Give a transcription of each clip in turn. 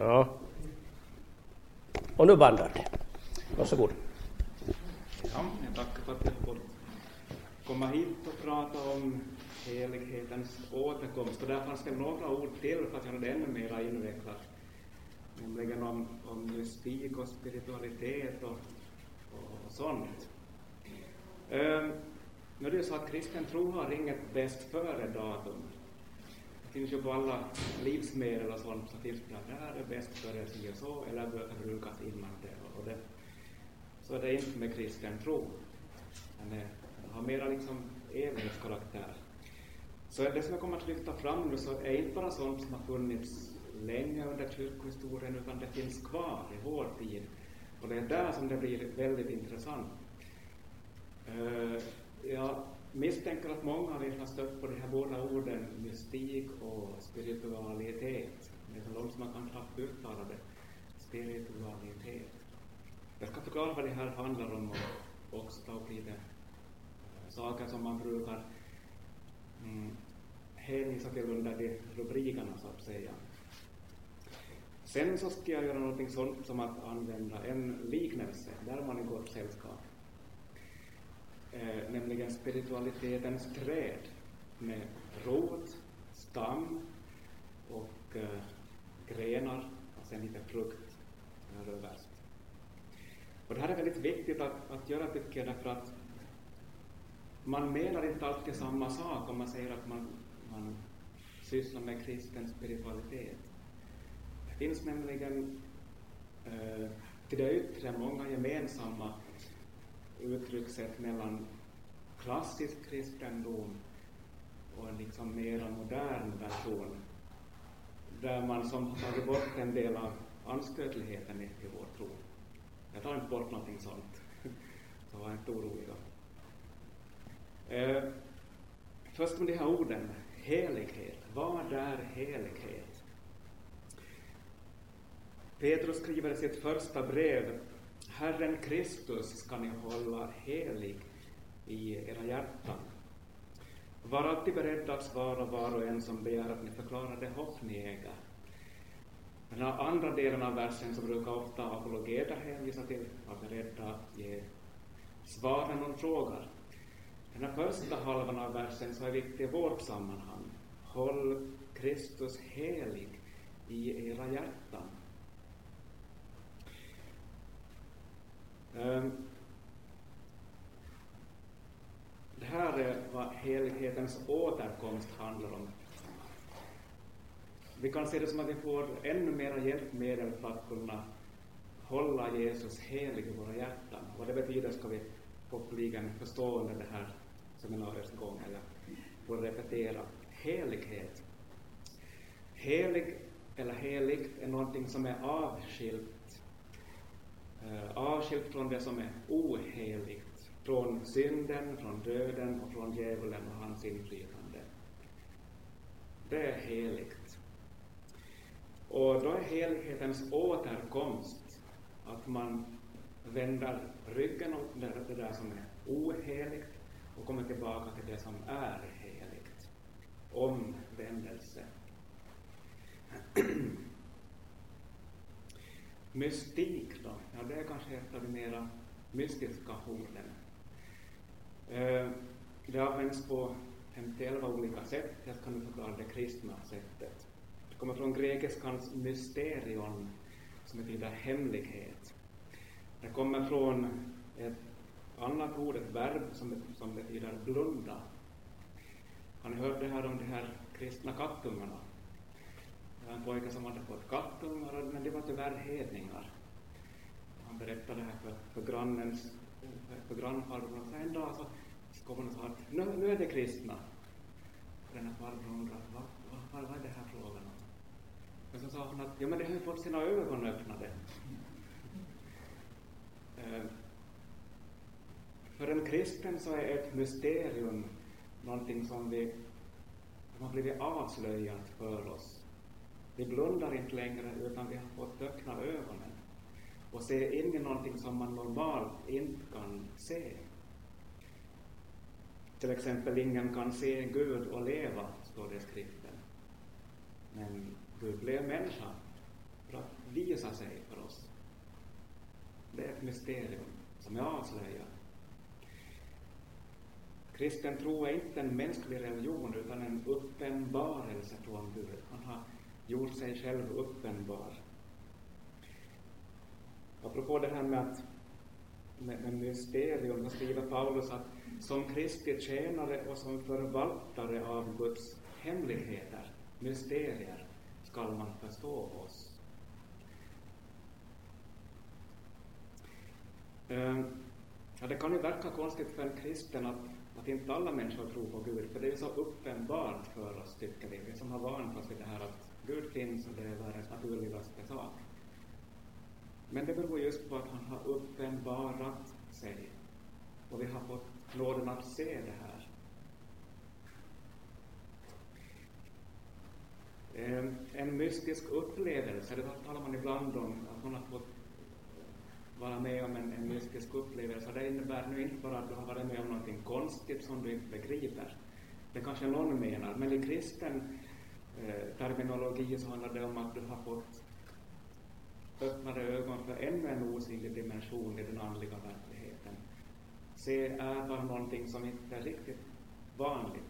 Ja. Och nu bandar det. Varsågod. Ja, jag tackar för att jag får komma hit och prata om helighetens återkomst. Och där fanns det några ord till för att göra det ännu mer invecklat. Nämligen om, om mystik och spiritualitet och, och, och sånt. Um, nu är det ju så att kristen tro har inget bäst före-datum. Det finns ju på alla livsmedel och sånt så finns det att det här är bäst före si och så, eller bör förbrukas innan det och det. Så är det inte med kristen tro. Den, eh, har mera liksom evighetskaraktär. Så det som jag kommer att lyfta fram nu så är inte bara sånt som har funnits länge under kyrkohistorien, utan det finns kvar i vår tid. Och det är där som det blir väldigt intressant. Uh, ja, misstänker att många av er har stött på de här båda orden mystik och spiritualitet. Det är så långt som man kan knappt uttala det. Spiritualitet. Jag ska förklara vad det här handlar om och också ta upp lite eh, saker som man brukar mm, hänvisa till under de rubrikerna så att säga. Sen så ska jag göra någonting sånt som att använda en liknelse, där är man i gott sällskap eh, nämligen spiritualitetens träd med rot, stam och eh, grenar alltså och sen lite frukt överst. Och det här är väldigt viktigt att, att göra tycker jag därför att man menar inte alltid samma sak om man säger att man, man sysslar med kristen spiritualitet. Det finns nämligen eh, till det yttre många gemensamma uttryckssätt mellan klassisk kristendom och en liksom mera modern version där man som har tagit bort en del av anstötligheten i vår tro. Jag tar inte bort någonting sånt, så var inte oroliga. Eh, först med de här orden, helighet. Vad är helighet? Petrus skriver i sitt första brev Herren Kristus ska ni hålla helig i era hjärtan. Var alltid beredda att svara var och en som begär att ni förklarar det hopp ni äger. Den här andra delen av versen så brukar ofta apologeter hänvisa till, var beredda att ge svar när någon frågar. Den här första halvan av versen så är viktig i vårt sammanhang. Håll Kristus helig i era hjärtan. Ehm, det här är vad helighetens återkomst handlar om. Vi kan se det som att vi får ännu mera hjälpmedel för att kunna hålla Jesus helig i våra hjärtan. Vad det betyder ska vi hoppeligen förstå under det här seminariets gång, eller få repetera. Helighet. Helig eller heligt är någonting som är avskilt Eh, avskilt från det som är oheligt, från synden, från döden och från djävulen och hans inflytande. Det är heligt. Och då är helighetens återkomst att man vänder ryggen åt det där som är oheligt och kommer tillbaka till det som är heligt. Omvändelse. Mystik då? Ja, det är kanske ett av de mera mystiska orden. Eh, det används på 51 olika sätt. Jag ska nu förklara det kristna sättet. Det kommer från grekiskans mysterion, som betyder hemlighet. Det kommer från ett annat ord, ett verb som, som betyder blunda. Har ni hört det här om de här kristna kattungarna? Var en pojke som hade fått kattungar, men de var tyvärr hedningar. Han berättade det här för, för grannens, för grannfarbrorn, och en dag så kom hon och sa att nu, nu är det kristna. Och den här farbrorn undrade, vad, vad, vad är det här frågan om? Men så sa hon att, ja men de har ju fått sina ögon öppnade. Eh, för en kristen så är ett mysterium någonting som vi, som har blivit avslöjat för oss vi blundar inte längre, utan vi har fått öppna ögonen och se in i någonting som man normalt inte kan se. Till exempel, ingen kan se Gud och leva, står det i skriften. Men Gud blev människa för att visa sig för oss. Det är ett mysterium som är avslöjat. Kristen tro är inte en mänsklig religion utan en uppenbarelse från Gud. Han har gjort sig själv uppenbar. Apropå det här med, att, med, med mysterium, så skriver Paulus att som Kristi tjänare och som förvaltare av Guds hemligheter, mysterier, skall man förstå oss. Eh, ja, det kan ju verka konstigt för en kristen att, att inte alla människor tror på Gud, för det är så uppenbart för oss, tycker vi, vi som har vant oss vid det här att Gud finns och det är världens naturligaste sak. Men det beror just på att han har uppenbarat sig och vi har fått nåden att se det här. Eh, en mystisk upplevelse, det talar man ibland om, att man har fått vara med om en, en mystisk upplevelse. Det innebär nu inte bara att du har varit med om någonting konstigt som du inte begriper. Det kanske någon menar, men i kristen eh, terminologi så handlar det om att du har fått öppnade ögon för ännu en osynlig dimension i den andliga verkligheten. Se, är bara någonting som inte är riktigt vanligt.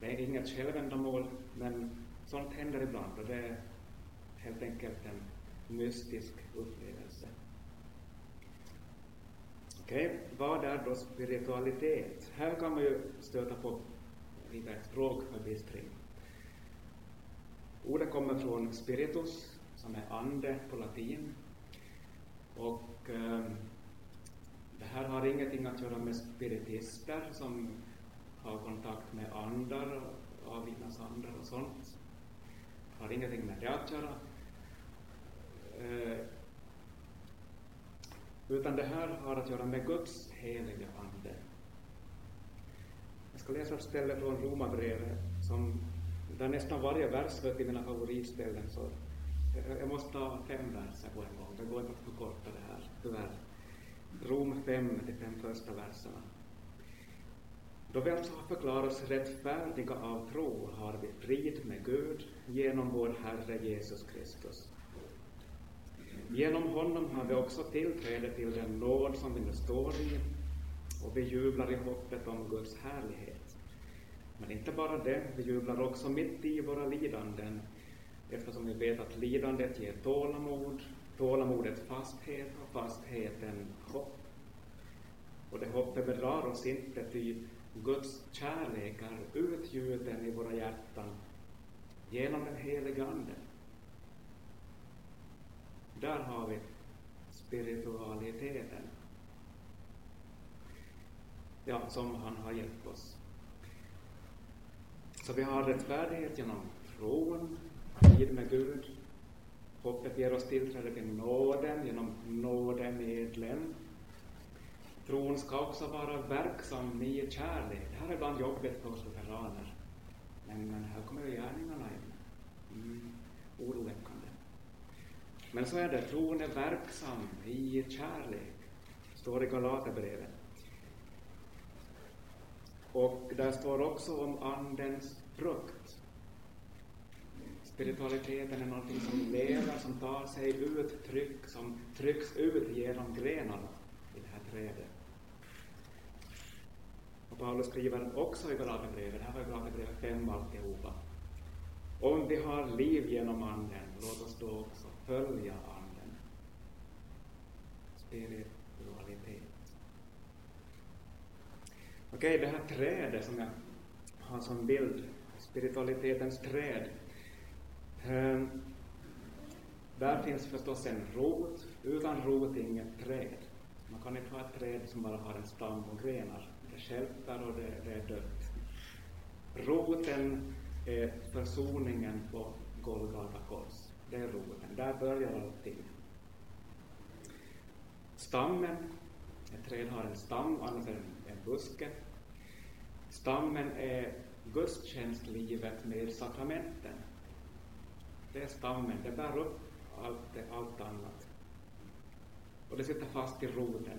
Det är inget självändamål, men sånt händer ibland och det är helt enkelt en mystisk upplevelse. Okej, okay. vad är då spiritualitet? Här kan man ju stöta på lite språkförbistring. Ordet kommer från spiritus, som är ande på latin. Och eh, det här har ingenting att göra med spiritister som har kontakt med andar, avviknadsandar och sånt. Det har ingenting med det att göra. Eh, utan det här har att göra med Guds heliga Ande. Jag ska läsa ett ställe från Romarbrevet som där nästan varje vers hör till mina favoritställen så jag måste ta fem verser på en gång. Det går inte att förkorta det här, tyvärr. Rom 5, de fem första verserna. Då vi alltså har förklarat oss rättfärdiga av tro har vi frid med Gud genom vår Herre Jesus Kristus. Genom honom har vi också tillträde till den nåd som vi nu står i och vi jublar i hoppet om Guds härlighet. Men inte bara det, vi jublar också mitt i våra lidanden eftersom vi vet att lidandet ger tålamod, tålamodet fasthet och fastheten hopp. Och det hoppet bedrar oss inte, ty Guds kärlek är utgjuten i våra hjärtan genom den heliga Ande. Där har vi spiritualiteten. Ja, som han har gett oss. Så vi har rättfärdighet genom tron, tid med Gud. Hoppet ger oss tillträde till nåden genom nådemedlen. Tron ska också vara verksam i kärlek. Det här är ibland jobbigt för oss lutheraner. Men, men här kommer ju gärningarna in. Mm, oroväckande. Men så är det, tron är verksam i kärlek. Står i Galaterbrevet. Och där står också om Andens frukt. Spiritualiteten är någonting som lever, som tar sig uttryck, som trycks ut genom grenarna i det här trädet. Och Paulus skriver också i Galaterbrevet, det här var Galaterbrevet 5 alltihopa. Om vi har liv genom Anden, låt oss då också följa Anden. Spirit Okej, okay, det här trädet som jag har som bild, spiritualitetens träd. Um, där finns förstås en rot. Utan rot inget träd. Man kan inte ha ett träd som bara har en stam och grenar. Det stjälper och det, det är dött. Roten är försoningen på Golgata kors. Det är roten. Där börjar allting. Stammen, ett träd har en stam, annars är det buske. Stammen är gudstjänstlivet med sakramenten. Det är stammen, det bär upp allt, allt annat. Och det sitter fast i roten.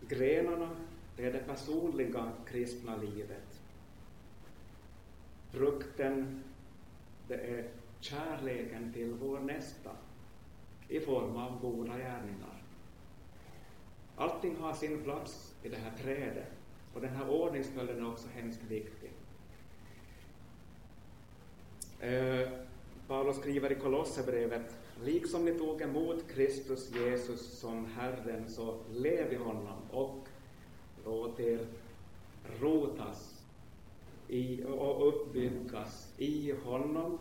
Grenarna, det är det personliga kristna livet. Frukten, det är kärleken till vår nästa i form av goda gärningar. Allting har sin plats i det här trädet och den här ordningsföljden är också hemskt viktig. Eh, Paulus skriver i Kolosserbrevet, liksom ni tog emot Kristus Jesus som Herren, så lev i honom och låt er rotas i, och uppbyggas i honom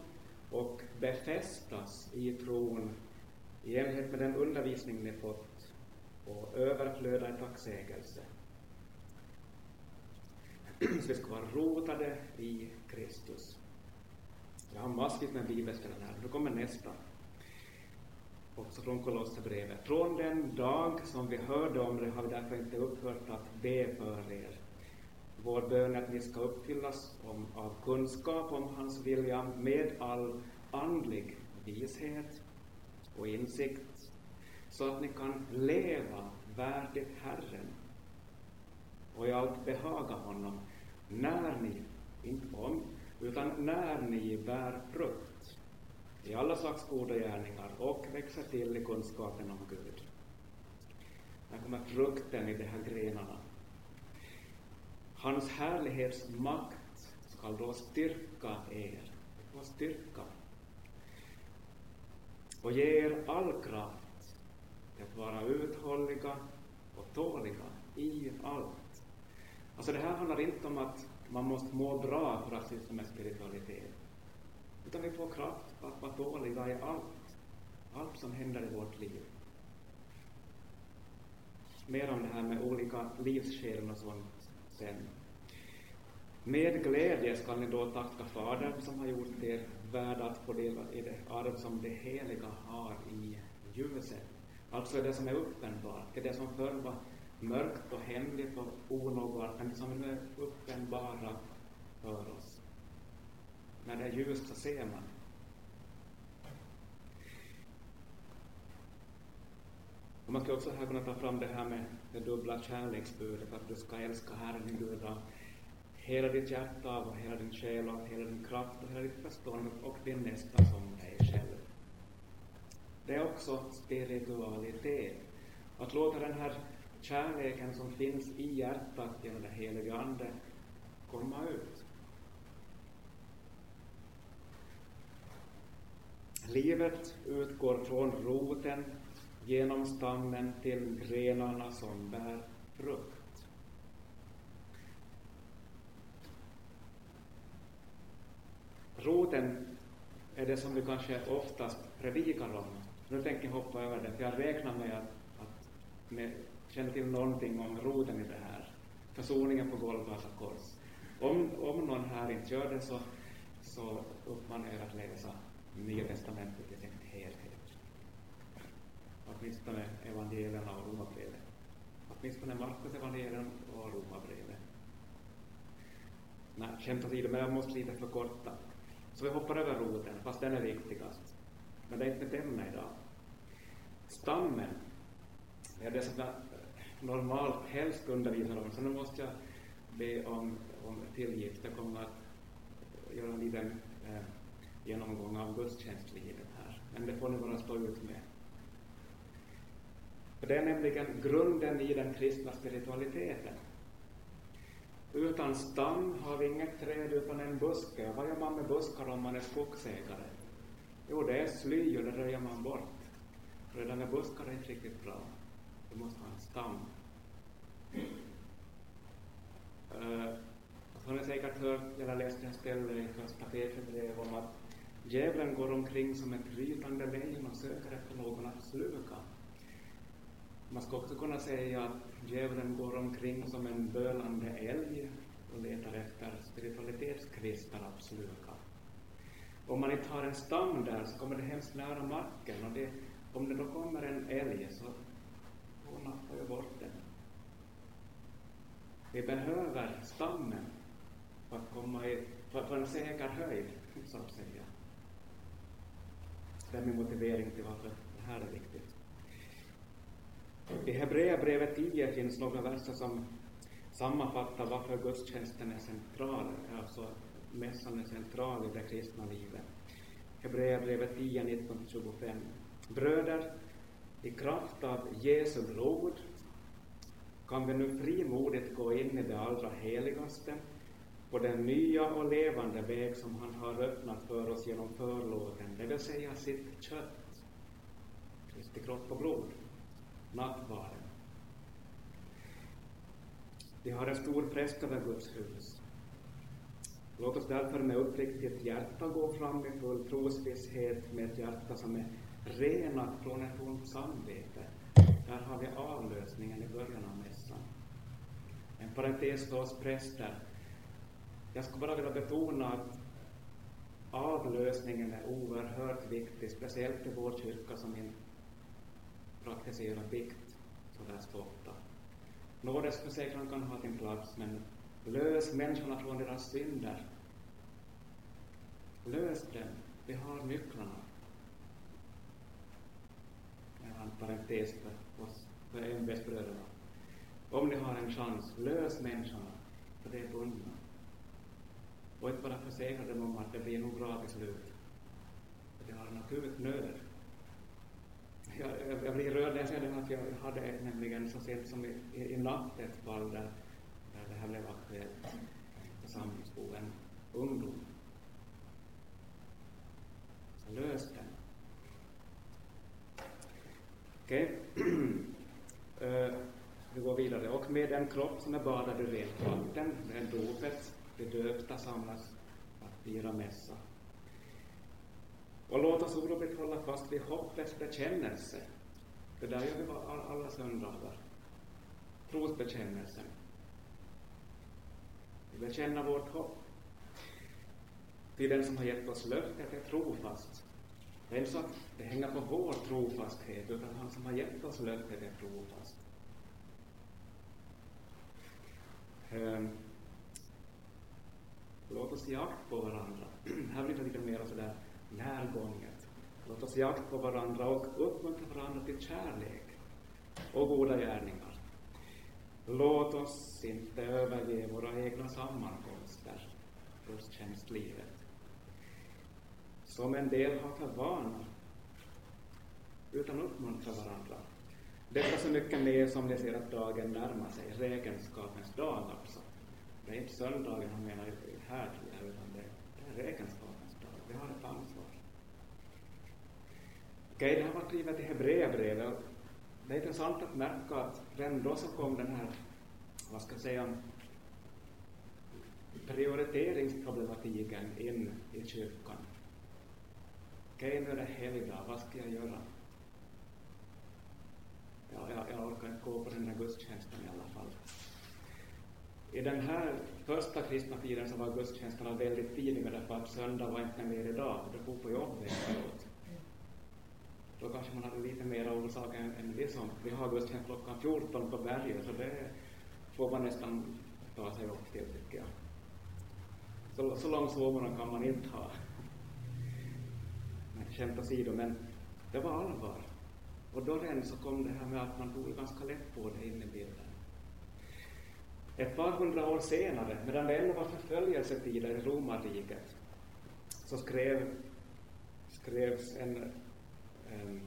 och befästas i tron i enlighet med den undervisning ni fått och överflöda i tacksägelse. Så vi ska vara rotade i Kristus. Jag har massvis med bibelställen här. Nu kommer nästa. Också från Kolosserbrevet. Från den dag som vi hörde om det har vi därför inte upphört att be för er. Vår bön är att ni ska uppfyllas om, av kunskap om hans vilja med all andlig vishet och insikt, så att ni kan leva värdigt Herren och i allt behaga honom, när ni, inte om, utan när ni bär frukt i alla slags goda gärningar och växer till i kunskapen om Gud. Här kommer frukten i de här grenarna. Hans härlighetsmakt skall då styrka er, och styrka, och ge er all kraft att vara uthålliga och tåliga i allt. Alltså det här handlar inte om att man måste må bra för att syssla med spiritualitet. Utan vi får kraft att vara tåliga i allt. Allt som händer i vårt liv. Mer om det här med olika livsskeden och sånt sen. Med glädje skall ni då tacka Fadern som har gjort er värda att få del i det arv som det heliga har i ljuset. Alltså det som är uppenbart, det som förr var mörkt och hemligt och onåbart, men som nu är uppenbara för oss. När det är ljust så ser man. Och man skulle också här kunna ta fram det här med det dubbla kärleksbudet, att du ska älska Herren din Gud av hela ditt hjärta, och hela din själ, och hela din kraft, och hela ditt förstånd, och din nästa som dig själv. Det är också spiritualitet. Att låta den här kärleken som finns i hjärtat genom den helige Ande komma ut. Livet utgår från roten genom stammen till grenarna som bär frukt. Roten är det som vi kanske oftast predikar om. Nu tänker jag hoppa över det, för jag räknar med att, att med känner till någonting om roten i det här. Försoningen på Golgata alltså, kors. Om, om någon här inte gör det så, så uppmanar jag er att läsa Nya Testamentet i sin helhet. Åtminstone evangelierna och Romarbrevet. Åtminstone Markus evangelium och Romarbrevet. Nej, skämt åsido, men jag måste lite förkorta. Så vi hoppar över roten, fast den är viktigast. Men det är inte denna idag. Stammen är det som jag normalt helst undervisar om, så nu måste jag be om, om tillgift. Jag kommer att göra en liten eh, genomgång av gudstjänstlivet här, men det får ni bara stå ut med. För det är nämligen grunden i den kristna spiritualiteten. Utan stam har vi inget träd utan en buske. Vad gör man med buskar om man är skogsägare? Jo, det är sly och det röjer man bort. Redan med buskar är inte riktigt bra. Du måste ha en stam. Uh, har ni säkert hört eller läst en ställe i första Petrusbrevet om att djävulen går omkring som ett rytande lejon och söker efter någon att sluka. Man ska också kunna säga att djävulen går omkring som en bölande älg och letar efter spiritualitetskristall att sluka. Om man inte har en stam där så kommer det hemskt nära marken och det, om det då kommer en älg så hon nappar ju bort den. Vi behöver stammen för att komma i, för, för en säker höjd, så att säga. Det är min motivering till varför det här är viktigt. I Hebreerbrevet 10 finns några verser som sammanfattar varför gudstjänsten är central, alltså mässan är central i det kristna livet. Hebreerbrevet 10, 19-25. Bröder, i kraft av Jesu blod kan vi nu frimodigt gå in i det allra heligaste på den nya och levande väg som han har öppnat för oss genom förlåten, det vill säga sitt kött, Kristi kropp och blod, nattvarden. Vi har en stor präst över Guds hus. Låt oss därför med uppriktigt hjärta gå fram i full trosvisshet med ett hjärta som är renat från ett ont samvete. Där har vi avlösningen i början av mässan. En parentes för oss präster. Jag skulle bara vilja betona att avlösningen är oerhört viktig, speciellt i vår kyrka som inte praktiserar bikt så där ofta. Nådesförsäkran kan ha sin plats, men lös människorna från deras synder. Lös dem. Vi har nycklarna. En parentes för oss, för ämbetsbröderna. Om ni har en chans, lös människorna, för det är bundna. Och inte bara försäkra dem om att det blir nog bra till slut. För de har en akut nöd. Jag, jag, jag blir rörd när jag ser det att jag hade nämligen så sent som i, i, i natt ett fall där det här blev aktuellt. Eh, Församlingsbo, en ungdom. Så lös den. Okej. Okay. uh, eh, vi går vidare. Och med den kropp som är badad i rent vatten, med dopet, de döpta samlas att fira mässa. Och låt oss oroligt hålla fast vid hoppets bekännelse. Det där gör vi alla söndagar. Trosbekännelsen. Vi bekänner vårt hopp. Till den som har gett oss löftet är trofast. Det är inte så att det hänger på vår trofasthet, utan han som har gett oss löftet är trofast. Um, låt oss ge akt på varandra. Här blir det lite mer sådär närgånget. Låt oss ge akt på varandra och uppmuntra varandra till kärlek och goda gärningar. Låt oss inte överge våra egna sammankomster, gudstjänstlivet, som en del har för vana, utan uppmuntra varandra. Detta så mycket mer som ni ser att dagen närmar sig, räkenskapens dag alltså. Det är inte söndagen han menar här, utan det är räkenskapens dag. Vi har ett ansvar. Okej, okay, det här var skrivet i Hebreerbrevet. Det är intressant att märka att redan då så kom den här, vad ska jag säga, prioriteringsproblematiken in i kyrkan. Okej, okay, nu är det helgdag, vad ska jag göra? Ja, jag, jag orkar inte gå på den här gudstjänsten i alla fall. I den här första kristna tiden så var gudstjänsterna väldigt tidiga därför att söndag var inte mer idag, det får på jobbet. efteråt. Då kanske man hade lite mer orsak än, än det som, vi har just gudstjänst klockan 14 på berget, så det får man nästan ta sig upp till tycker jag. Så, så lång sovmorgon kan man inte ha. Men skämt åsido, men det var allvar. Och då redan så kom det här med att man tog ganska lätt på det in i bilden. Ett par hundra år senare, medan det ännu var förföljelsetider i romarriket, så skrev, skrevs en, en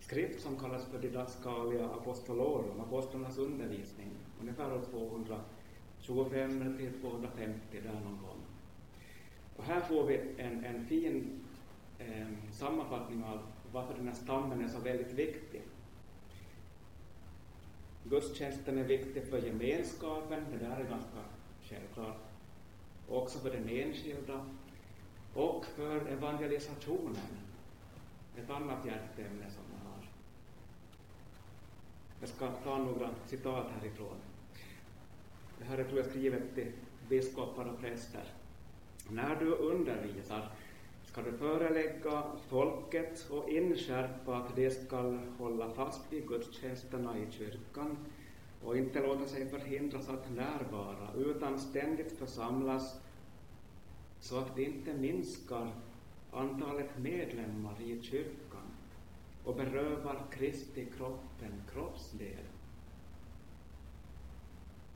skrift som kallas för Didaskalia Apostolorum, apostlarnas undervisning, ungefär år 225 till 250 där någon gång. Och här får vi en, en fin eh, sammanfattning av varför den här stammen är så väldigt viktig. Gudstjänsten är viktig för gemenskapen, det där är ganska självklart. Också för den enskilda och för evangelisationen. Ett annat hjärteämne som jag har. Jag ska ta några citat härifrån. Det här är tror jag skrivet till biskopar och präster. När du undervisar ska du förelägga folket och inskärpa att de skall hålla fast vid gudstjänsterna i kyrkan och inte låta sig förhindras att närvara, utan ständigt församlas så att de inte minskar antalet medlemmar i kyrkan och berövar Kristi kroppen kroppsdel.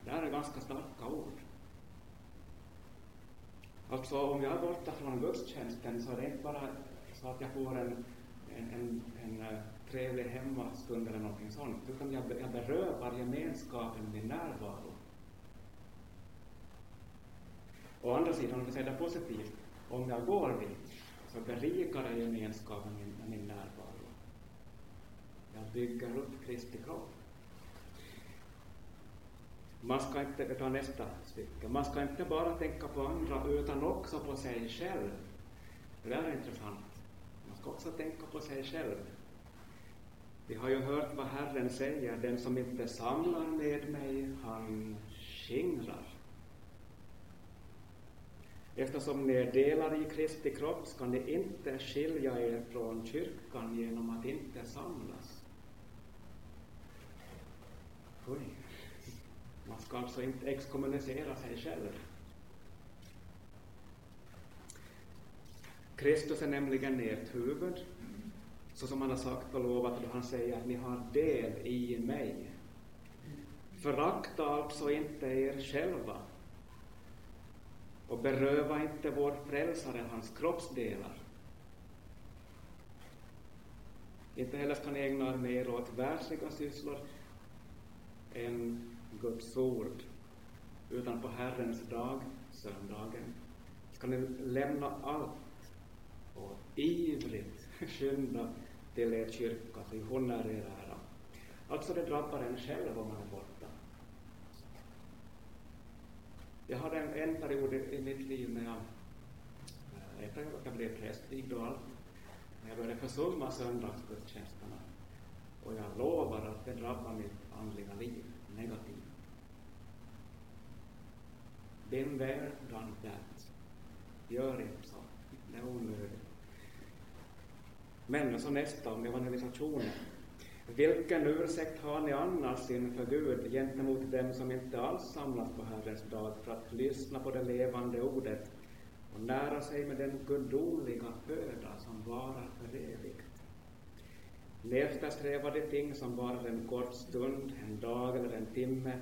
Det här är ganska starka ord. Alltså om jag är borta från gudstjänsten så är det inte bara så att jag får en, en, en, en eh, trevlig hemmastund eller någonting sånt, utan jag, jag berövar gemenskapen min närvaro. Å andra sidan, om vi ser det positivt, om jag går dit så berikar jag gemenskapen med min närvaro. Jag bygger upp Kristi kropp. Man ska inte, ta nästa stycke, man ska inte bara tänka på andra utan också på sig själv. Det där är intressant. Man ska också tänka på sig själv. Vi har ju hört vad Herren säger, den som inte samlar med mig, han skingrar. Eftersom ni är delar i Kristi kropp ska ni inte skilja er från kyrkan genom att inte samlas. Oj. Man ska alltså inte exkommunicera sig själv. Kristus är nämligen ert huvud, så som han har sagt och lovat då han säger att ni har del i mig. Förakta alltså inte er själva och beröva inte vår frälsare hans kroppsdelar. Inte heller ska ni ägna er mer åt världsliga sysslor än Guds ord, utan på Herrens dag, söndagen, ska ni lämna allt och ivrigt skynda till er kyrka, ty hon är er ära. Alltså det drabbar en själv om man är borta. Jag hade en, en period i mitt liv när jag, eh, efter att jag blev prästvigd och allt, när jag började försumma söndagsgudstjänsterna. Och jag lovar att det drabbar mitt andliga liv negativt. Vem there, done that. Gör inte så. Det är onödigt. Men så nästa om evangelisationen. Vilken ursäkt har ni annars inför Gud gentemot dem som inte alls samlas på Herrens dag för att lyssna på det levande ordet och nära sig med den gudomliga föda som varar för evigt? Ni eftersträvar de ting som varar en kort stund, en dag eller en timme,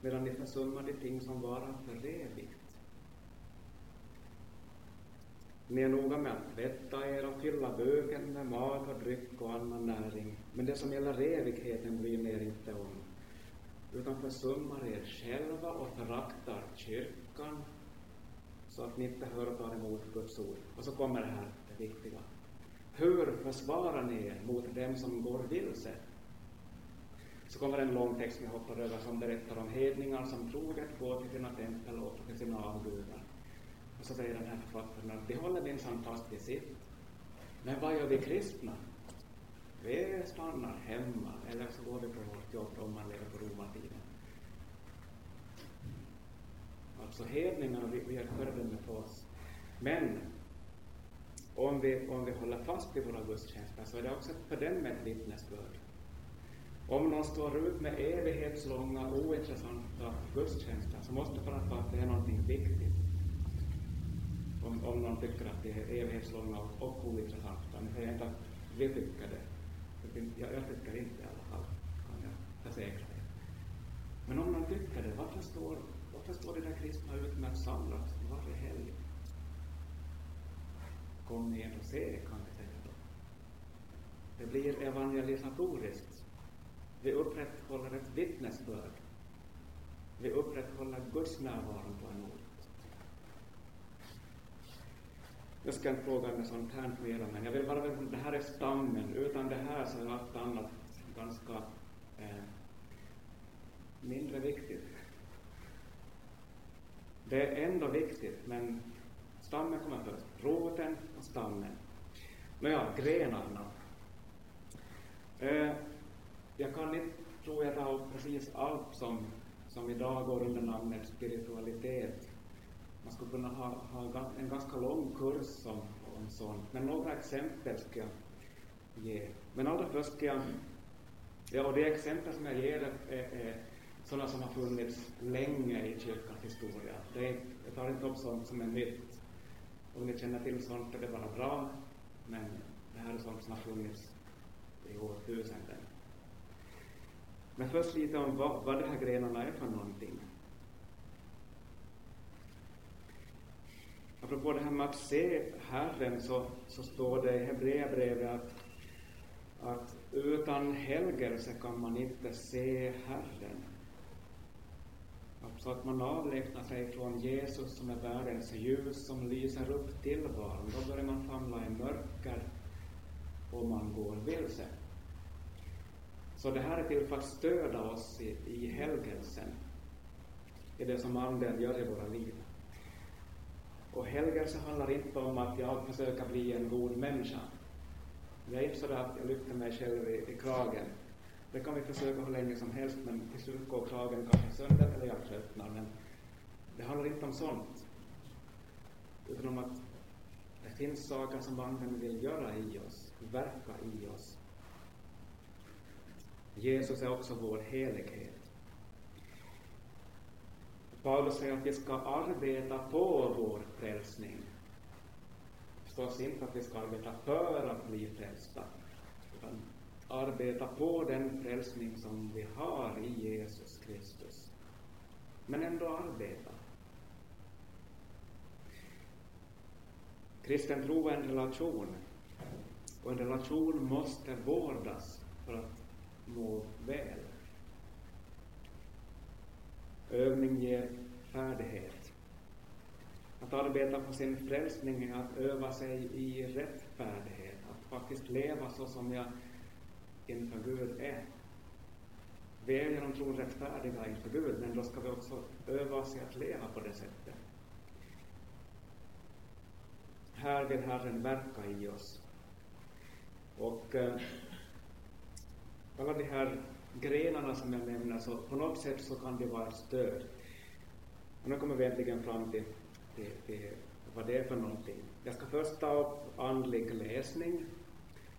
medan ni försummar de ting som varar för evigt. Ni är noga med att tvätta er och fylla bögen med mat och dryck och annan näring, men det som gäller evigheten bryr ni er inte om, utan försummar er själva och föraktar kyrkan, så att ni inte hör och tar emot Guds ord. Och så kommer det här, det viktiga. Hur försvarar ni er mot dem som går vilse? Så kommer en lång text vi hoppar över som berättar om hedningar som troget går till sina tempel och till sina avgudar. Och så säger den här författaren att de håller minsann fast vid sitt. Men vad gör vi kristna? Vi stannar hemma, eller så går vi på vårt jobb om man lever på romartiden. Alltså hedningarna, vi, vi är föredöme på oss. Men om vi, om vi håller fast vid våra gudstjänster så är det också för dem ett vittnesbörd. Om någon står ut med evighetslånga, ointressanta gudstjänster så måste det vara för att det är någonting viktigt. Om, om någon tycker att det är evighetslånga och ointressanta, nu säger jag inte att vi tycker det. Jag, jag tycker inte i alla fall, kan jag försäkra er. Men om någon tycker det, varför står, varför står de där kristna ut med att samlas varje helg? Kom ner och se, kan vi säga då. Det blir evangelisatoriskt vi upprätthåller ett vittnesbörd. Vi upprätthåller Guds närvaro på en ort. Jag ska inte fråga med sånt här mera, men jag vill bara veta det här är stammen. Utan det här så är allt annat ganska eh, mindre viktigt. Det är ändå viktigt, men stammen kommer först. Roten och stammen. Nåja, grenarna. Eh, jag kan inte, tror jag, ta upp precis allt som, som idag går under namnet spiritualitet. Man skulle kunna ha, ha en ganska lång kurs om, om sånt, men några exempel ska jag ge. Men allra först ska jag, ja, och de exempel som jag ger är, är, är sådana som har funnits länge i kyrkans historia. Det är, jag tar inte upp sånt som är nytt. Om ni känner till sånt är det bara bra, men det här är sånt som har funnits i årtusenden. Men först lite om vad, vad de här grenarna är för någonting. Apropå det här med att se Herren så, så står det i Hebreerbrevet att, att utan helgelse kan man inte se Herren. Alltså att man avlägsnar sig från Jesus som är världens ljus som lyser upp tillvaron. Då börjar man famla i mörker och man går vilse. Så det här är till för att stödja oss i, i helgelsen, i det som Anden gör i våra liv. Och helgelse handlar inte om att jag försöker bli en god människa. Det är inte så att jag lyfter mig själv i, i kragen. Det kan vi försöka hur länge som helst, men till slut går kragen kanske sönder eller jag tröttnar. Men det handlar inte om sånt. Utan om att det finns saker som Anden vill göra i oss, verka i oss. Jesus är också vår helighet. Paulus säger att vi ska arbeta på vår frälsning. Förstås inte att vi ska arbeta för att bli frälsta, utan arbeta på den frälsning som vi har i Jesus Kristus. Men ändå arbeta. Kristen tro är en relation, och en relation måste vårdas för att må väl. Övning ger färdighet. Att arbeta på sin frälsning är att öva sig i rättfärdighet, att faktiskt leva så som jag inför Gud är. Vi är genom tron rättfärdiga inför Gud, men då ska vi också öva oss i att leva på det sättet. Här vill Herren verka i oss. Och eh, alla de här grenarna som jag nämner, så på något sätt så kan det vara ett stöd. Och nu kommer vi äntligen fram till, till, till vad det är för någonting. Jag ska först ta upp andlig läsning,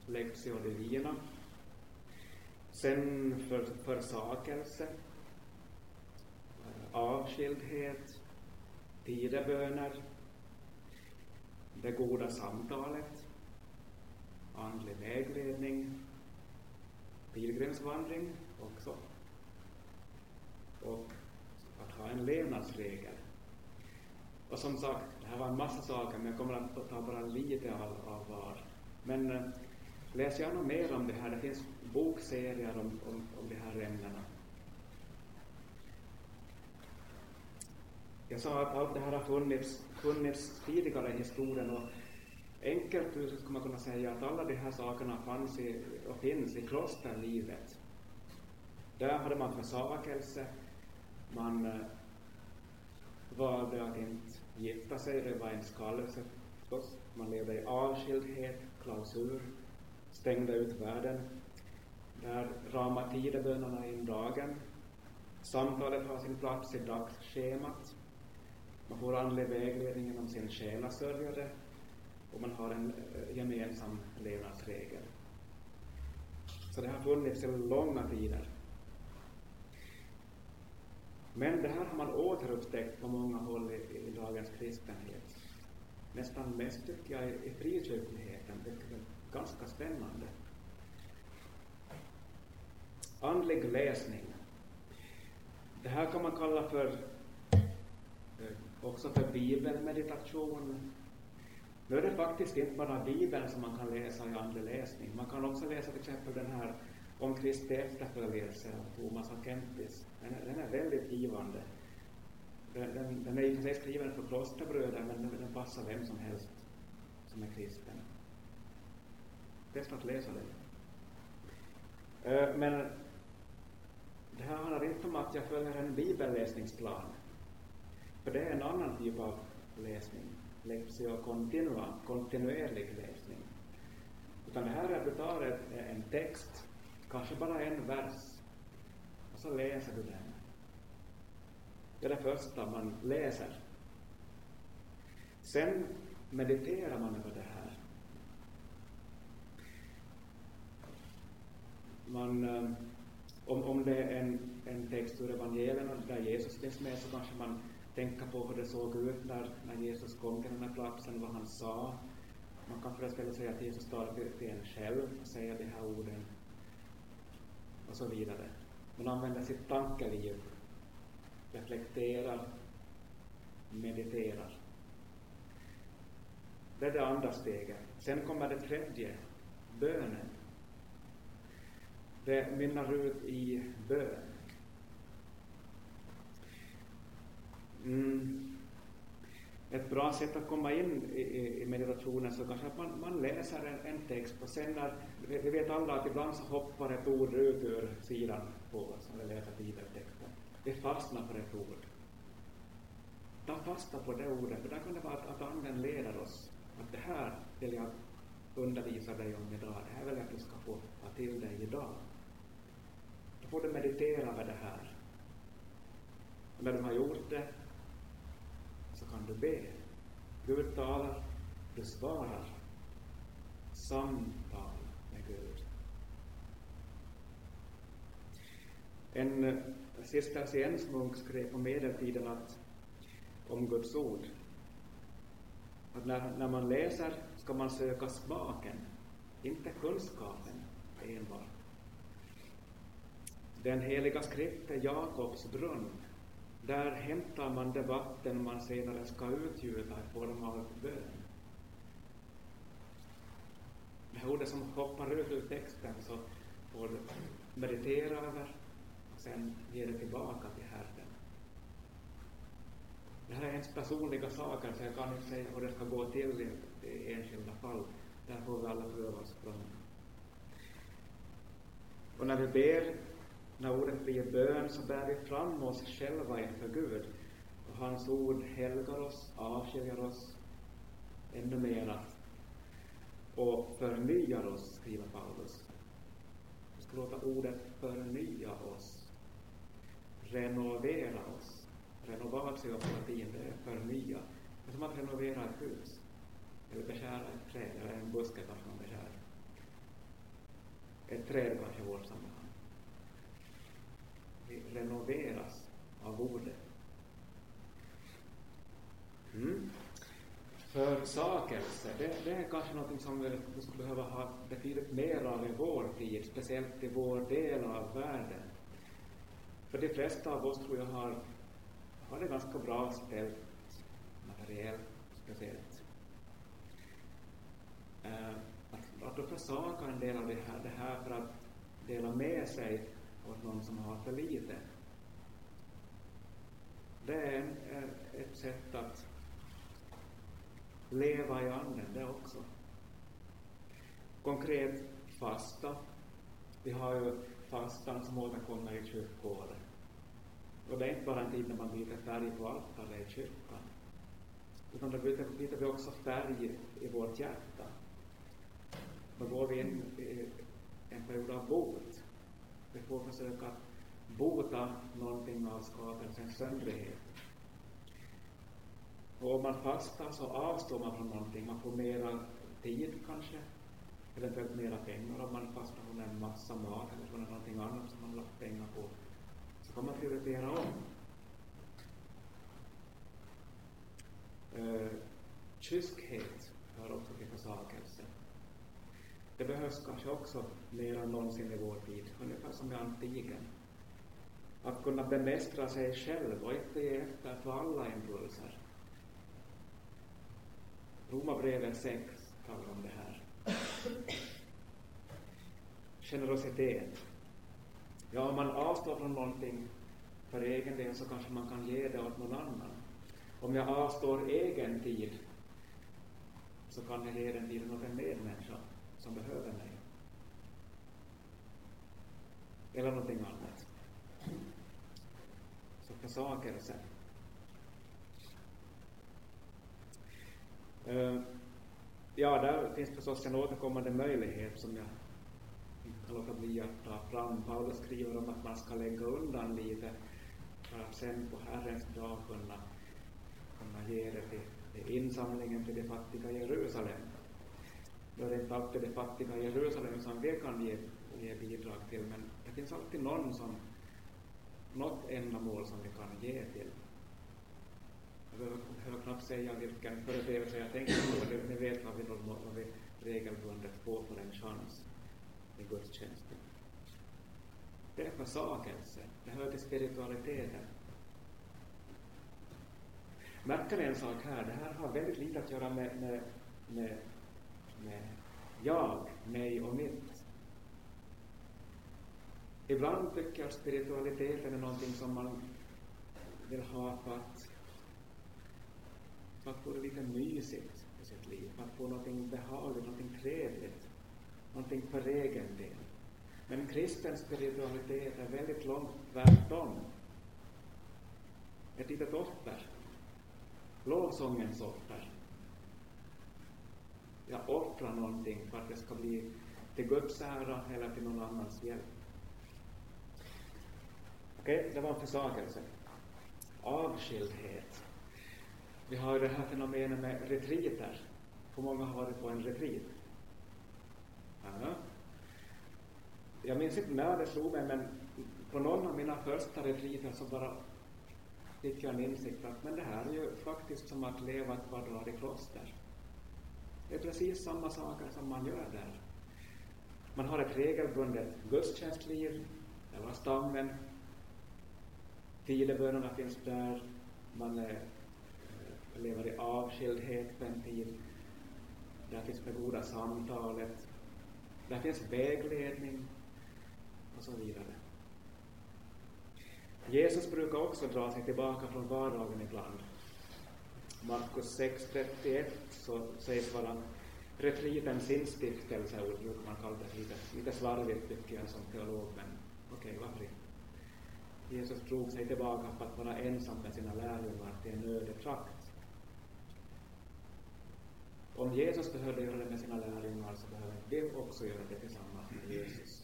Lectio Divina. Sen för, försakelse, avskildhet, tideböner, det goda samtalet, andlig vägledning, pilgrimsvandring också. Och att ha en levnadsregel. Och som sagt, det här var en massa saker, men jag kommer att ta bara lite av, av var. Men eh, äh, läs gärna mer om det här. Det finns bokserier om, om, om de här ämnena. Jag sa att allt det här har funnits, funnits tidigare i historien och enkelt uttryckt skulle man kunna säga att alla de här sakerna fanns i, och finns i klosterlivet. Eh, där hade man försakelse, man valde att inte gifta sig, det var en skallelse förstås. Man levde i avskildhet, klausur, stängde ut världen. Där ramar tidebönerna in dagen. Samtalet har sin plats i dagsschemat. Man får andlig vägledning genom sin själasörjare och man har en eh, gemensam levnadsregel. Så det har funnits i långa tider. Men det här har man återupptäckt på många håll i, i dagens kristenhet. Nästan mest tycker jag i frikyrkligheten, det är ganska spännande. Andlig läsning. Det här kan man kalla för eh, också för bibelmeditation. Nu är det faktiskt inte bara Bibeln som man kan läsa i andlig läsning. Man kan också läsa till exempel den här om Kristi efterföljelse av Thomas och Kempis. Den, den är väldigt givande. Den, den, den är i och för sig skriven för klosterbröder, men den, den passar vem som helst som är kristen. Testa att läsa den. Eh, men det här handlar inte om att jag följer en bibelläsningsplan. För det är en annan typ av läsning. Lectio continua, kontinuerlig läsning. Utan det här är att du tar en text kanske bara en vers, och så läser du den. Det är det första man läser. Sen mediterar man över det här. Man, eh, om, om det är en, en text ur evangelierna där Jesus finns med så kanske man tänker på hur det såg ut när, när Jesus kom till den här platsen, vad han sa. Man kan föreställa sig att Jesus talar till en själv och säger de här orden och så vidare. Man använder sitt tankeliv, reflekterar, mediterar. Det är det andra steget. Sen kommer det tredje, bönen. Det mynnar ut i bön. Mm. Ett bra sätt att komma in i, i meditationen så kanske att man, man läser en, en, text och sen när, vi vet alla att ibland så hoppar ett ord ut ur sidan på oss när vi läser bibeltexten. Vi fastnar för ett ord. Ta fasta på det ordet, för där kan det vara att, att anden leder oss. Att det här vill jag undervisa dig om idag. Det här vill jag att du ska få ta till dig idag. Då får du meditera över det här. Och när du har gjort det så kan du be. Gud talar, du svarar. Samtal med Gud. En eh, cisterciensmunk skrev på medeltiden att, om Guds ord att när, när man läser ska man söka smaken, inte kunskapen enbart. Den heliga skrift är Jakobs brunn där hämtar man det vatten man senare ska utgjuta i form av bön. Det här ordet som hoppar ut ur texten så får du meditera över och sen ge det tillbaka till Herren. Det här är ens personliga saker, så jag kan inte säga hur det ska gå till i, i enskilda fall. Där får vi alla pröva oss fram. Och när vi ber när ordet blir bön så bär vi fram oss själva inför Gud. Och hans ord helgar oss, avskiljer oss ännu mera och förnyar oss, skriver Paulus. Vi ska låta ordet förnya oss, renovera oss. Renovatio på latin, det är förnya. Det är som att renovera ett hus, eller beskära ett träd, eller en buske kanske man beskär. Ett träd kanske i vårt sammanhang renoveras av ordet. Mm. Försakelse, det, det är kanske något som vi skulle behöva ha betydligt mer av i vår tid, speciellt i vår del av världen. För de flesta av oss tror jag har, har det ganska bra ställt materiellt speciellt. Eh, att, att då försaka en del av det här, det här för att dela med sig åt någon som har för lite. Det är eh, ett sätt att leva i anden det också. Konkret fasta. Vi har ju fastan som återkommer i kyrkåret. Och det är inte bara en tid när man byter färg på altaret i kyrkan. Utan då byter, byter vi också färg i vårt hjärta. Då går vi in i en period av bot. Vi får försöka bota någonting av skapelsens söndrighet. Och om man fastar så avstår man från någonting. Man får mera tid kanske, eventuellt mera pengar om man fastar från en massa mat eller från någonting annat som man lagt pengar på. Så kan man prioritera om. Uh, kyskhet hör också till saken. Det behövs kanske också mer än någonsin i vår tid, ungefär som i antiken. Att kunna bemästra sig själv och inte ge efter för alla impulser. Romarbrevet 6 talar om det här. Generositet. Ja, om man avstår från någonting för egen del så kanske man kan ge det åt någon annan. Om jag avstår egen tid så kan jag ge den tiden åt en medmänniska som behöver mig. Eller någonting annat. Så försakelse. sen. Eh, ja, där finns förstås en återkommande möjlighet som jag inte kan låta bli att ta fram. Paulus skriver om att man ska lägga undan lite för att sen på Herrens dag kunna, kunna ge det till, till insamlingen till de fattiga i Jerusalem. Då är det inte alltid det fattiga Jerusalem som vi kan ge, ge bidrag till, men det finns alltid någon som, något ändamål som vi kan ge till. Jag behöver knappt säga vilken företeelse jag tänker på, ni vet vad vi, vad vi regelbundet får för en chans i gudstjänsten. Det är försakelse, det hör till spiritualiteten. Märker ni en sak här? Det här har väldigt lite att göra med, med med, med jag, mig och mitt. Ibland tycker jag att spiritualiteten är någonting som man vill ha för att, för att få det lite mysigt i sitt liv, för att få någonting behagligt, någonting trevligt, någonting för egen del. Men kristen spiritualitet är väldigt långt tvärtom. Ett litet offer. Lovsångens offer. Jag offrar någonting för att det ska bli till Guds ära eller till någon annans hjälp. Okej, okay, det var en försakelse. Avskildhet. Vi har det här fenomenet med retriter. Hur många har varit på en retreat? Ja. Jag minns inte när det slog mig, men på någon av mina första retriter så bara fick jag en insikt att men det här är ju faktiskt som att leva ett par dagar i kloster. Det är precis samma saker som man gör där. Man har ett regelbundet gudstjänstliv, där var stammen, tidebönerna finns där, man är, lever i avskildhet på en tid, där finns det goda samtalet, där finns vägledning och så vidare. Jesus brukar också dra sig tillbaka från vardagen ibland. Markus 6.31 så sägs vara retritens instiftelse, brukar man kalla det lite, lite slarvigt tycker jag som teolog, men okej, okay, varför inte? Jesus drog sig tillbaka för att vara ensam med sina lärjungar till en öde trakt. Om Jesus behövde göra det med sina lärjungar så behöver vi också göra det tillsammans med Jesus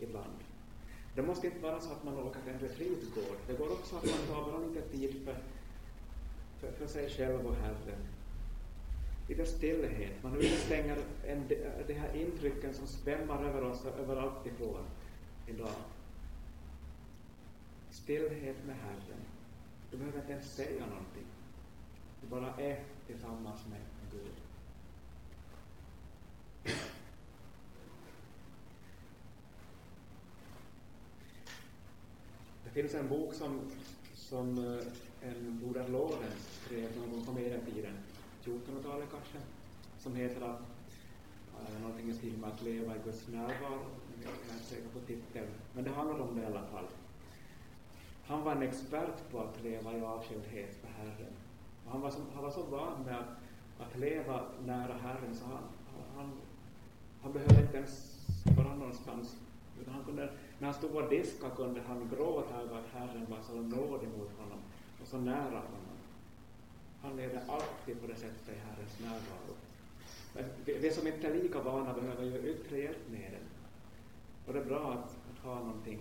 ibland. Det måste inte vara så att man åker till en retreatgård. Det går också att man tar bara lite tid för, för, för sig själv och Herren. Lite stillhet. Man utestänger en, de här intrycken som svämmar över oss överallt ifrån idag. Stillhet med Herren. Du behöver inte ens säga någonting. Du bara är tillsammans med Gud. Det finns en bok som, som eh, en broder Lorenz skrev någon gång på medeltiden, 1400-talet kanske, som heter att äh, någonting i stil med att leva i Guds närvaro. Jag är inte säker på titeln, men det handlar om det i alla fall. Han var en expert på att leva i avskildhet för Herren. Och han, var så, han var så van med att, att leva nära Herren så han, han, han behövde inte ens vara någonstans utan han kunde, när han stod och diskade kunde han gråta över att Herren var så nådig mot honom och så nära honom. Han levde alltid på det sättet i Herrens närvaro. Vi som inte är lika vana behöver ju yttre hjälpmedel. Och det är bra att, att ha någonting,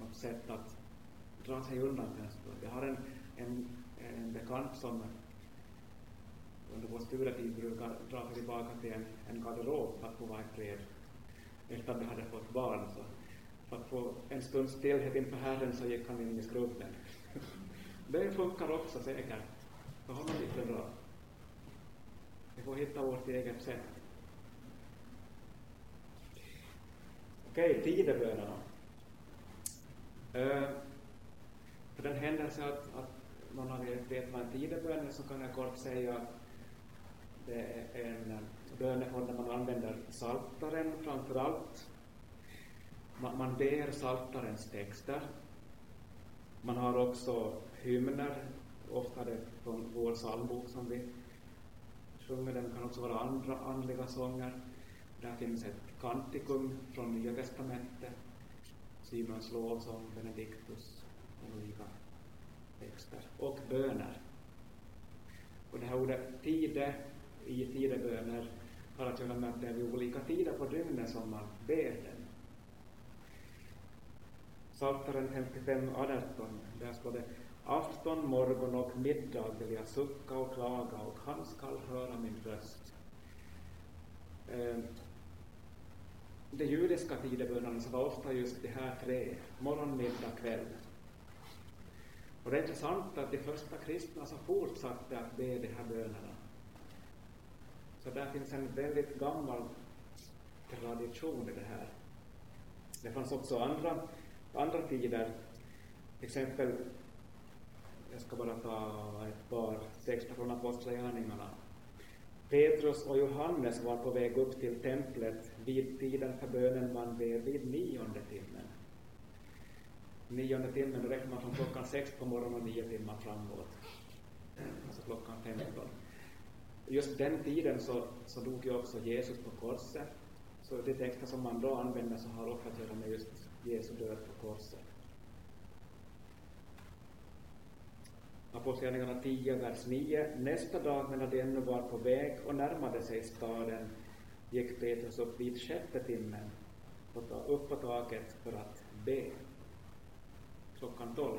något sätt att dra sig undan en stund. Jag har en, en, en bekant som under vår studietid brukar dra sig tillbaka till en, en garderob för att få vara i fred efter att vi hade fått barn. Så att få en stund stillhet inför Herren så gick han in i skrubben. Det funkar också säkert för honom gick det bra. Vi får hitta vårt eget sätt. Okej, tidebönerna. Uh, för den händelse att, att någon av er vet vad en tidebön är så kan jag kort säga att det är en böneform där man använder saltaren framför allt. Man, man ber saltarens texter. Man har också hymner, ofta det från vår psalmbok som vi sjunger. Det kan också vara andra andliga sånger. Där finns ett kantikum från Nya Testamentet, Simons lovsång, Benediktus och olika texter. Och böner. Och det här ordet tide i tideböner har att göra med att det är vid olika tider på dygnet som man ber den. Psaltaren 55, 18, där står det Afton, morgon och middag vill jag sucka och klaga och han skall höra min röst. Eh, de judiska tidebönerna så var ofta just de här tre, morgon, middag, kväll. Och det är intressant att de första kristna så fortsatte att be de här bönerna. Så där finns en väldigt gammal tradition i det här. Det fanns också andra, andra tider, till exempel, jag ska bara ta ett par texter från Apostlagärningarna. Petrus och Johannes var på väg upp till templet vid tiden för bönen man ber vid nionde timmen. Nionde timmen, då räknar man från klockan sex på morgonen och nio timmar framåt. Alltså klockan 15. Just den tiden så, så dog ju också Jesus på korset. Så de texter som man då använder så har också att göra med just Jesu död på korset. Apostlagärningarna 10, vers 9. Nästa dag medan de ännu var på väg och närmade sig staden gick Petrus upp vid sjätte timmen upp på taket för att be. Klockan tolv.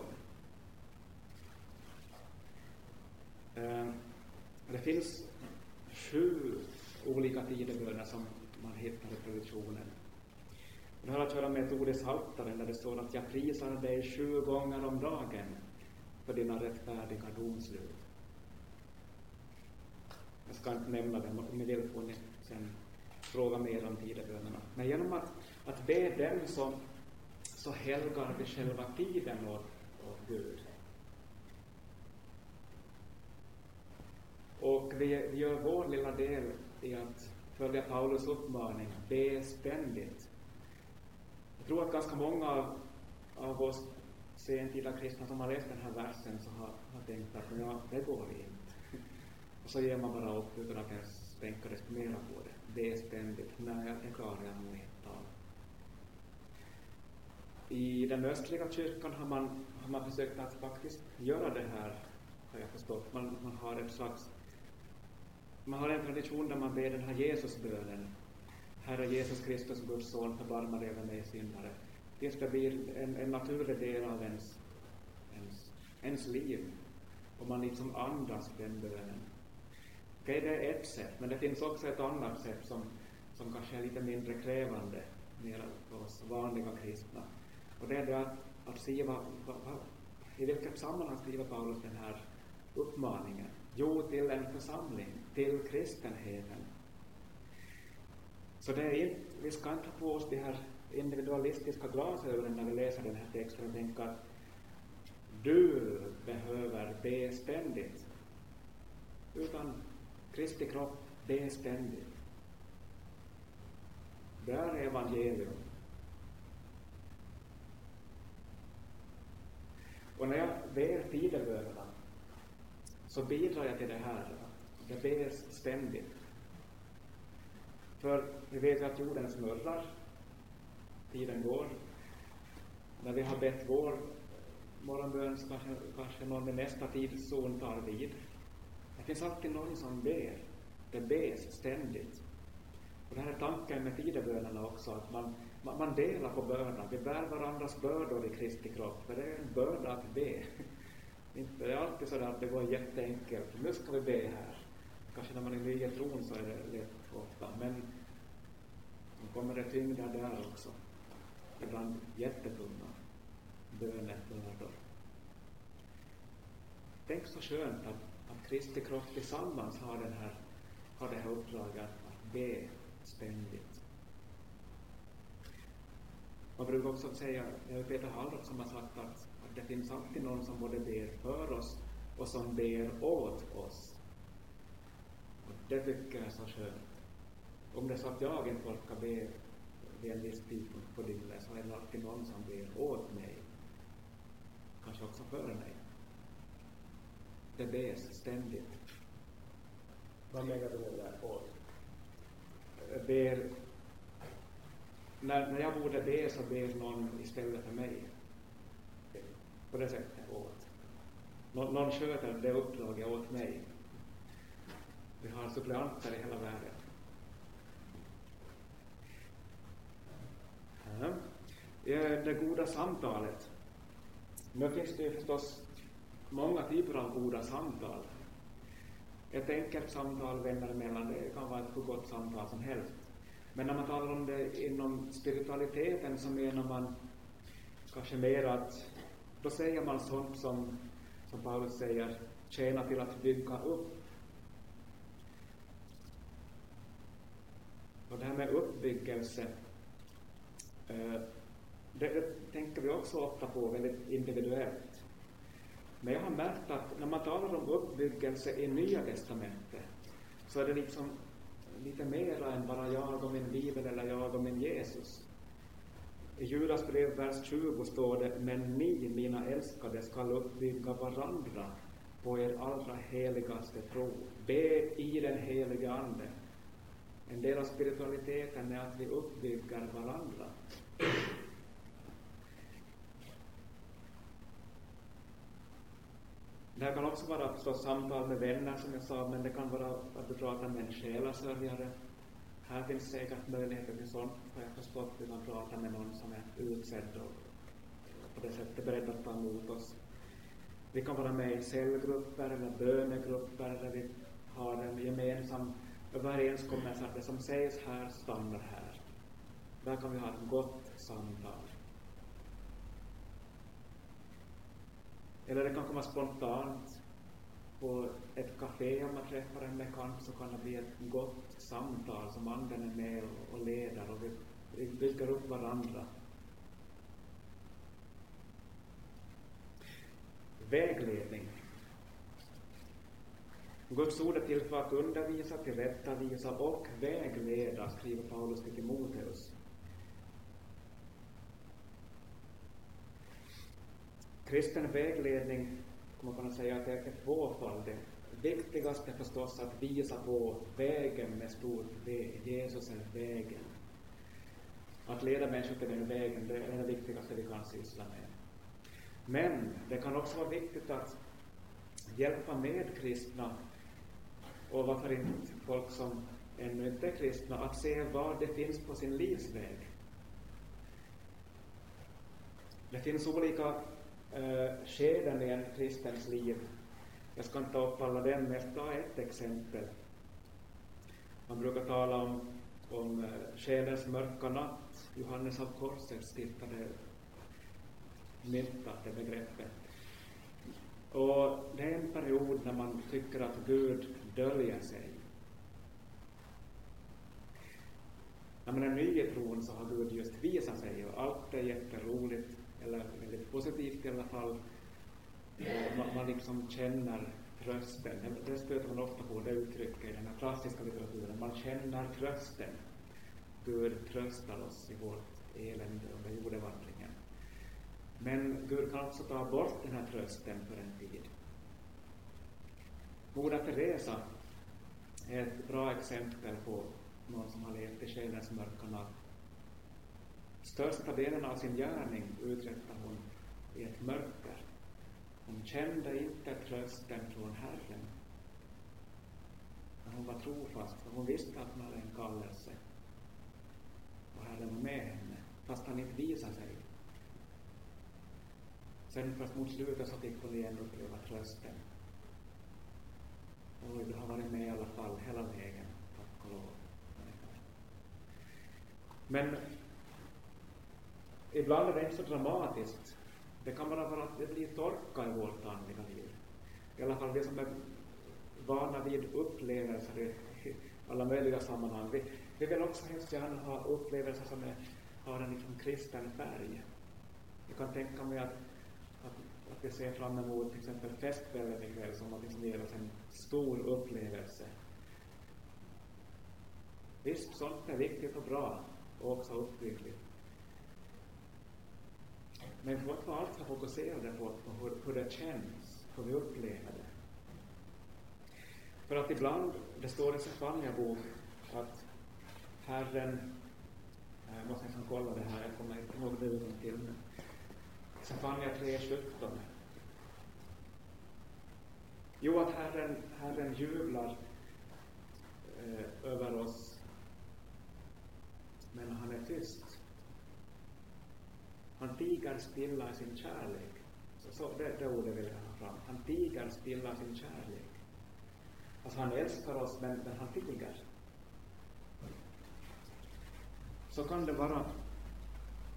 Eh, det finns sju olika tideböner som man hittar i traditionen. Det har att göra med ett ord i Psaltaren där det står att jag prisar dig sju gånger om dagen för dina rättfärdiga domslut. Jag ska inte nämna dem, om ni får ni sen fråga mer om tidebönerna. Men genom att, att be dem så, så helgar vi själva tiden åt, åt Gud. Och vi, vi gör vår lilla del i att följa Paulus uppmaning, be ständigt. Jag tror att ganska många av, av oss sentida kristna som har läst den här versen så har, har tänkt att ja, det går inte. Och så ger man bara upp utan att ens tänka mera på det. Det är ständigt. Nej, det klarar jag nog inte av. I den östliga kyrkan har man, har man försökt att faktiskt göra det här, har jag förstått. Man, man har en slags man har en tradition där man ber den här Jesusbönen. Herre Jesus Kristus, Guds son, förbarma dig över mig syndare tills det blir en, en naturlig del av ens, ens, ens liv och man liksom andas den bönen. Okej, det är ett sätt, men det finns också ett annat sätt som, som kanske är lite mindre krävande mer för oss vanliga kristna. Och det är det att, att se vad, vad, vad, i vilket sammanhang skriver Paulus den här uppmaningen? Jo, till en församling, till kristenheten. Så det är inte, vi ska inte ta på oss de här individualistiska glasögonen när vi läser den här texten och tänka att du behöver be ständigt. Utan Kristi kropp, be ständigt. Det är evangelium. Och när jag ber tidebönerna så bidrar jag till det här. Det bes ständigt. För vi vet ju att jorden snurrar tiden går. När vi har bett vår morgonbön kanske, kanske någon i nästa tidszon tar vid. Det finns alltid någon som ber. Det bes ständigt. Och det här är tanken med tidebönerna också, att man, man, man delar på bördan. Vi bär varandras bördor i Kristi kropp, för det är en börda att be. Inte det är alltid så att det går jätteenkelt. Nu ska vi be här. Kanske när man är ny i tron så är det lätt ofta, men då kommer det tyngder där också ibland jättetunga bönebördor. Tänk så skönt att, att Kristi kropp tillsammans har, den här, har det här uppdraget att be ständigt. Man brukar också säga, det är Peter Hallrup som har sagt att, att det finns alltid någon som både ber för oss och som ber åt oss. Det tycker jag är så skönt. Om det är så att jag inte orkar be vid en viss tidpunkt på dygnet så är det alltid någon som ber åt mig. Kanske också för mig. Det bes ständigt. Vad menar du med det åt? Ber, när, när jag borde be så ber någon istället för mig. På det sättet åt. Nå, någon sköter det uppdraget åt mig. Vi har suppleanter i hela världen. Ja. Eh, det goda samtalet. Nu finns det ju förstås många typer av goda samtal. Ett enkelt samtal vänner emellan, det kan vara ett hur gott samtal som helst. Men när man talar om det inom spiritualiteten så menar man kanske mer att då säger man sånt som, som Paulus säger, tjäna till att bygga upp. Och det här med uppbyggelse Eh, det, det tänker vi också ofta på väldigt individuellt. Men jag har märkt att när man talar om uppbyggelse i Nya Testamentet så är det liksom lite mera än bara jag och min bibel eller jag och min Jesus. I Judas brev, vers 20 står det, men ni, mina älskade, skall uppbygga varandra på er allra heligaste tro. Be i den helige Ande. En del av spiritualiteten är att vi uppbygger varandra. Det här kan också vara förstås samtal med vänner som jag sa, men det kan vara att du pratar med en själasörjare. Här finns säkert möjligheter till sånt, har jag förstått. att kan prata med någon som är utsedd och på det sättet beredd att ta emot oss. Vi kan vara med i cellgrupper eller bönegrupper där vi har en gemensam överenskommelse att det som sägs här stannar här. Där kan vi ha ett gott samtal. Eller det kan komma spontant på ett café om man träffar en bekant så kan det bli ett gott samtal som anden är med och leder och vi bygger upp varandra. Vägledning. Guds ord är till för att undervisa, tillrättavisa och vägleda, skriver Paulus till Timoteus. Kristen vägledning kan man kunna säga att det är tvåfaldig. Viktigast är förstås att visa på vägen med stort V. Jesus är vägen. Att leda människor till den vägen, det är det viktigaste vi kan syssla med. Men det kan också vara viktigt att hjälpa med kristna och varför inte folk som ännu inte är kristna, att se vad det finns på sin livsväg. Det finns olika eh, skeden i en kristens liv. Jag ska inte ta upp alla dem, men jag ska ta ett exempel. Man brukar tala om, om eh, skedens mörka natt. Johannes av Korset stiftade myntat det begreppet. Och det är en period när man tycker att Gud döljer sig. När man är ny i tron så har Gud just visat sig och allt är jätteroligt eller väldigt positivt i alla fall. Man, man liksom känner trösten. Det stöter man ofta på, det uttrycket i den här klassiska litteraturen. Man känner trösten. Gud tröstar oss i vårt elände under jordevandringen. Men Gud kan också ta bort den här trösten för en tid. Moder Teresa är ett bra exempel på någon som har levt i själens mörka natt Största delen av sin gärning uträttar hon i ett mörker. Hon kände inte trösten från Herren. Men hon var trofast, för hon visste att hon hade en kallelse. Och Herren var med henne, fast han inte visade sig. Sen först mot slutet så fick hon igen uppleva trösten. Oj, du har varit med i alla fall hela vägen, tack och lov. Men ibland är det inte så dramatiskt. Det kan bara vara att det blir torka i vårt andliga liv. I alla fall vi som är vana vid upplevelser i alla möjliga sammanhang. Vi, vi vill också helst gärna ha upplevelser som är, har en liksom kristen färg. Jag kan tänka mig att, att, vi ser fram emot till exempel festkvällen ikväll som något som ger oss en stor upplevelse. Visst, sånt är viktigt och bra och också uppbyggligt. Men vi får inte vara alltför fokuserade på, på hur, hur det känns, hur vi upplever det. För att ibland, det står i Sefania bok att Herren, eh, jag måste nästan kolla det här, jag kommer inte ihåg det utan till nu. Sefania 3.17. Jo, att Herren, Herren jublar eh, över oss, men han är tyst. Han tiger stilla i sin kärlek. Så, så det, det ordet vill jag ha fram. Han tiger stilla i sin kärlek. Alltså han älskar oss, men, men han tiger. Så kan det vara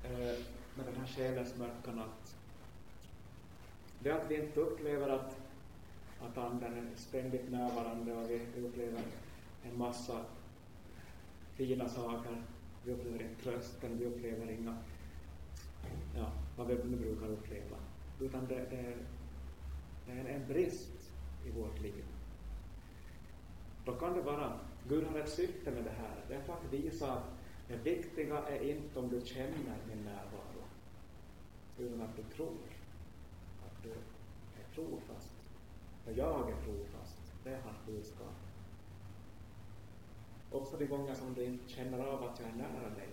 eh, med den här själens mörka natt. Det är att vi inte upplever att, att anden är ständigt närvarande och vi upplever en massa fina saker. Vi upplever inte trösten, vi upplever inga ja, vad vi nu brukar uppleva. Utan det, det, det är en brist i vårt liv. då kan det vara, Gud har ett syfte med det här. Det är för att visa att det viktiga är inte om du känner min närvaro, utan att du tror. Att du är trofast. För jag är trofast. Det är hans budskap. Också de gånger som du inte känner av att jag är nära dig,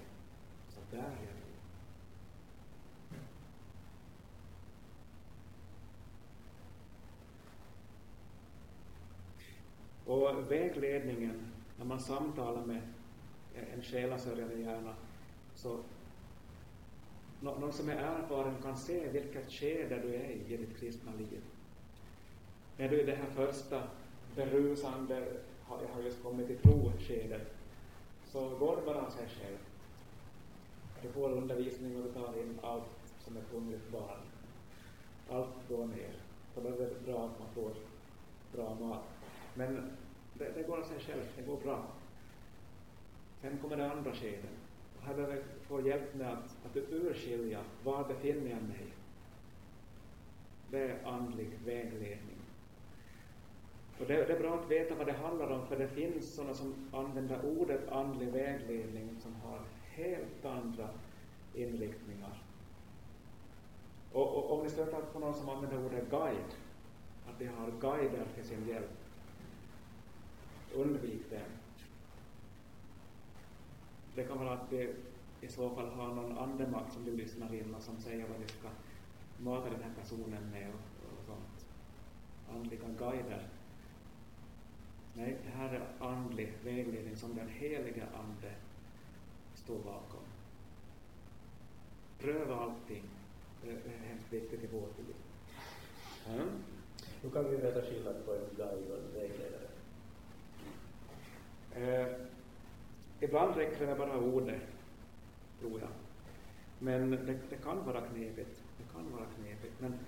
så där är jag nu. Och vägledningen, när man samtalar med en själasörjande hjärna, så någon som är erfaren kan se vilket skede du är i, i ditt kristna liv. Är du i det här första berusande, jag har just kommit i tro-skedet, så går det bara av sig själv. Du får undervisning och du tar in allt som ett hungrigt barn. Allt går ner. Så då är det bra att man får bra mat. Men det, det går av sig själv, det går bra. Sen kommer det andra skedet. Och här behöver jag få hjälp med att, att urskilja var befinner jag mig. Det är andlig vägledning. Och det, det, är bra att veta vad det handlar om, för det finns sådana som använder ordet andlig vägledning som har helt andra inriktningar. Och, och om ni stöter på någon som använder ordet guide, att de har guider till sin hjälp, undvik det. Det kan vara att vi i så fall har någon andemakt som du lyssnar in och som säger vad vi ska mata den här personen med och, och sånt. Andliga guider. Nej, det här är andlig vägledning som den helige Ande står bakom. Pröva allting. Det är hemskt viktigt i vårt liv. Mm. Hur kan vi veta skillnad på en guide och en vägledare? Eh, ibland räcker det med bara ordet, tror jag. Men det, det, kan vara knepigt. Det kan vara knepigt. Men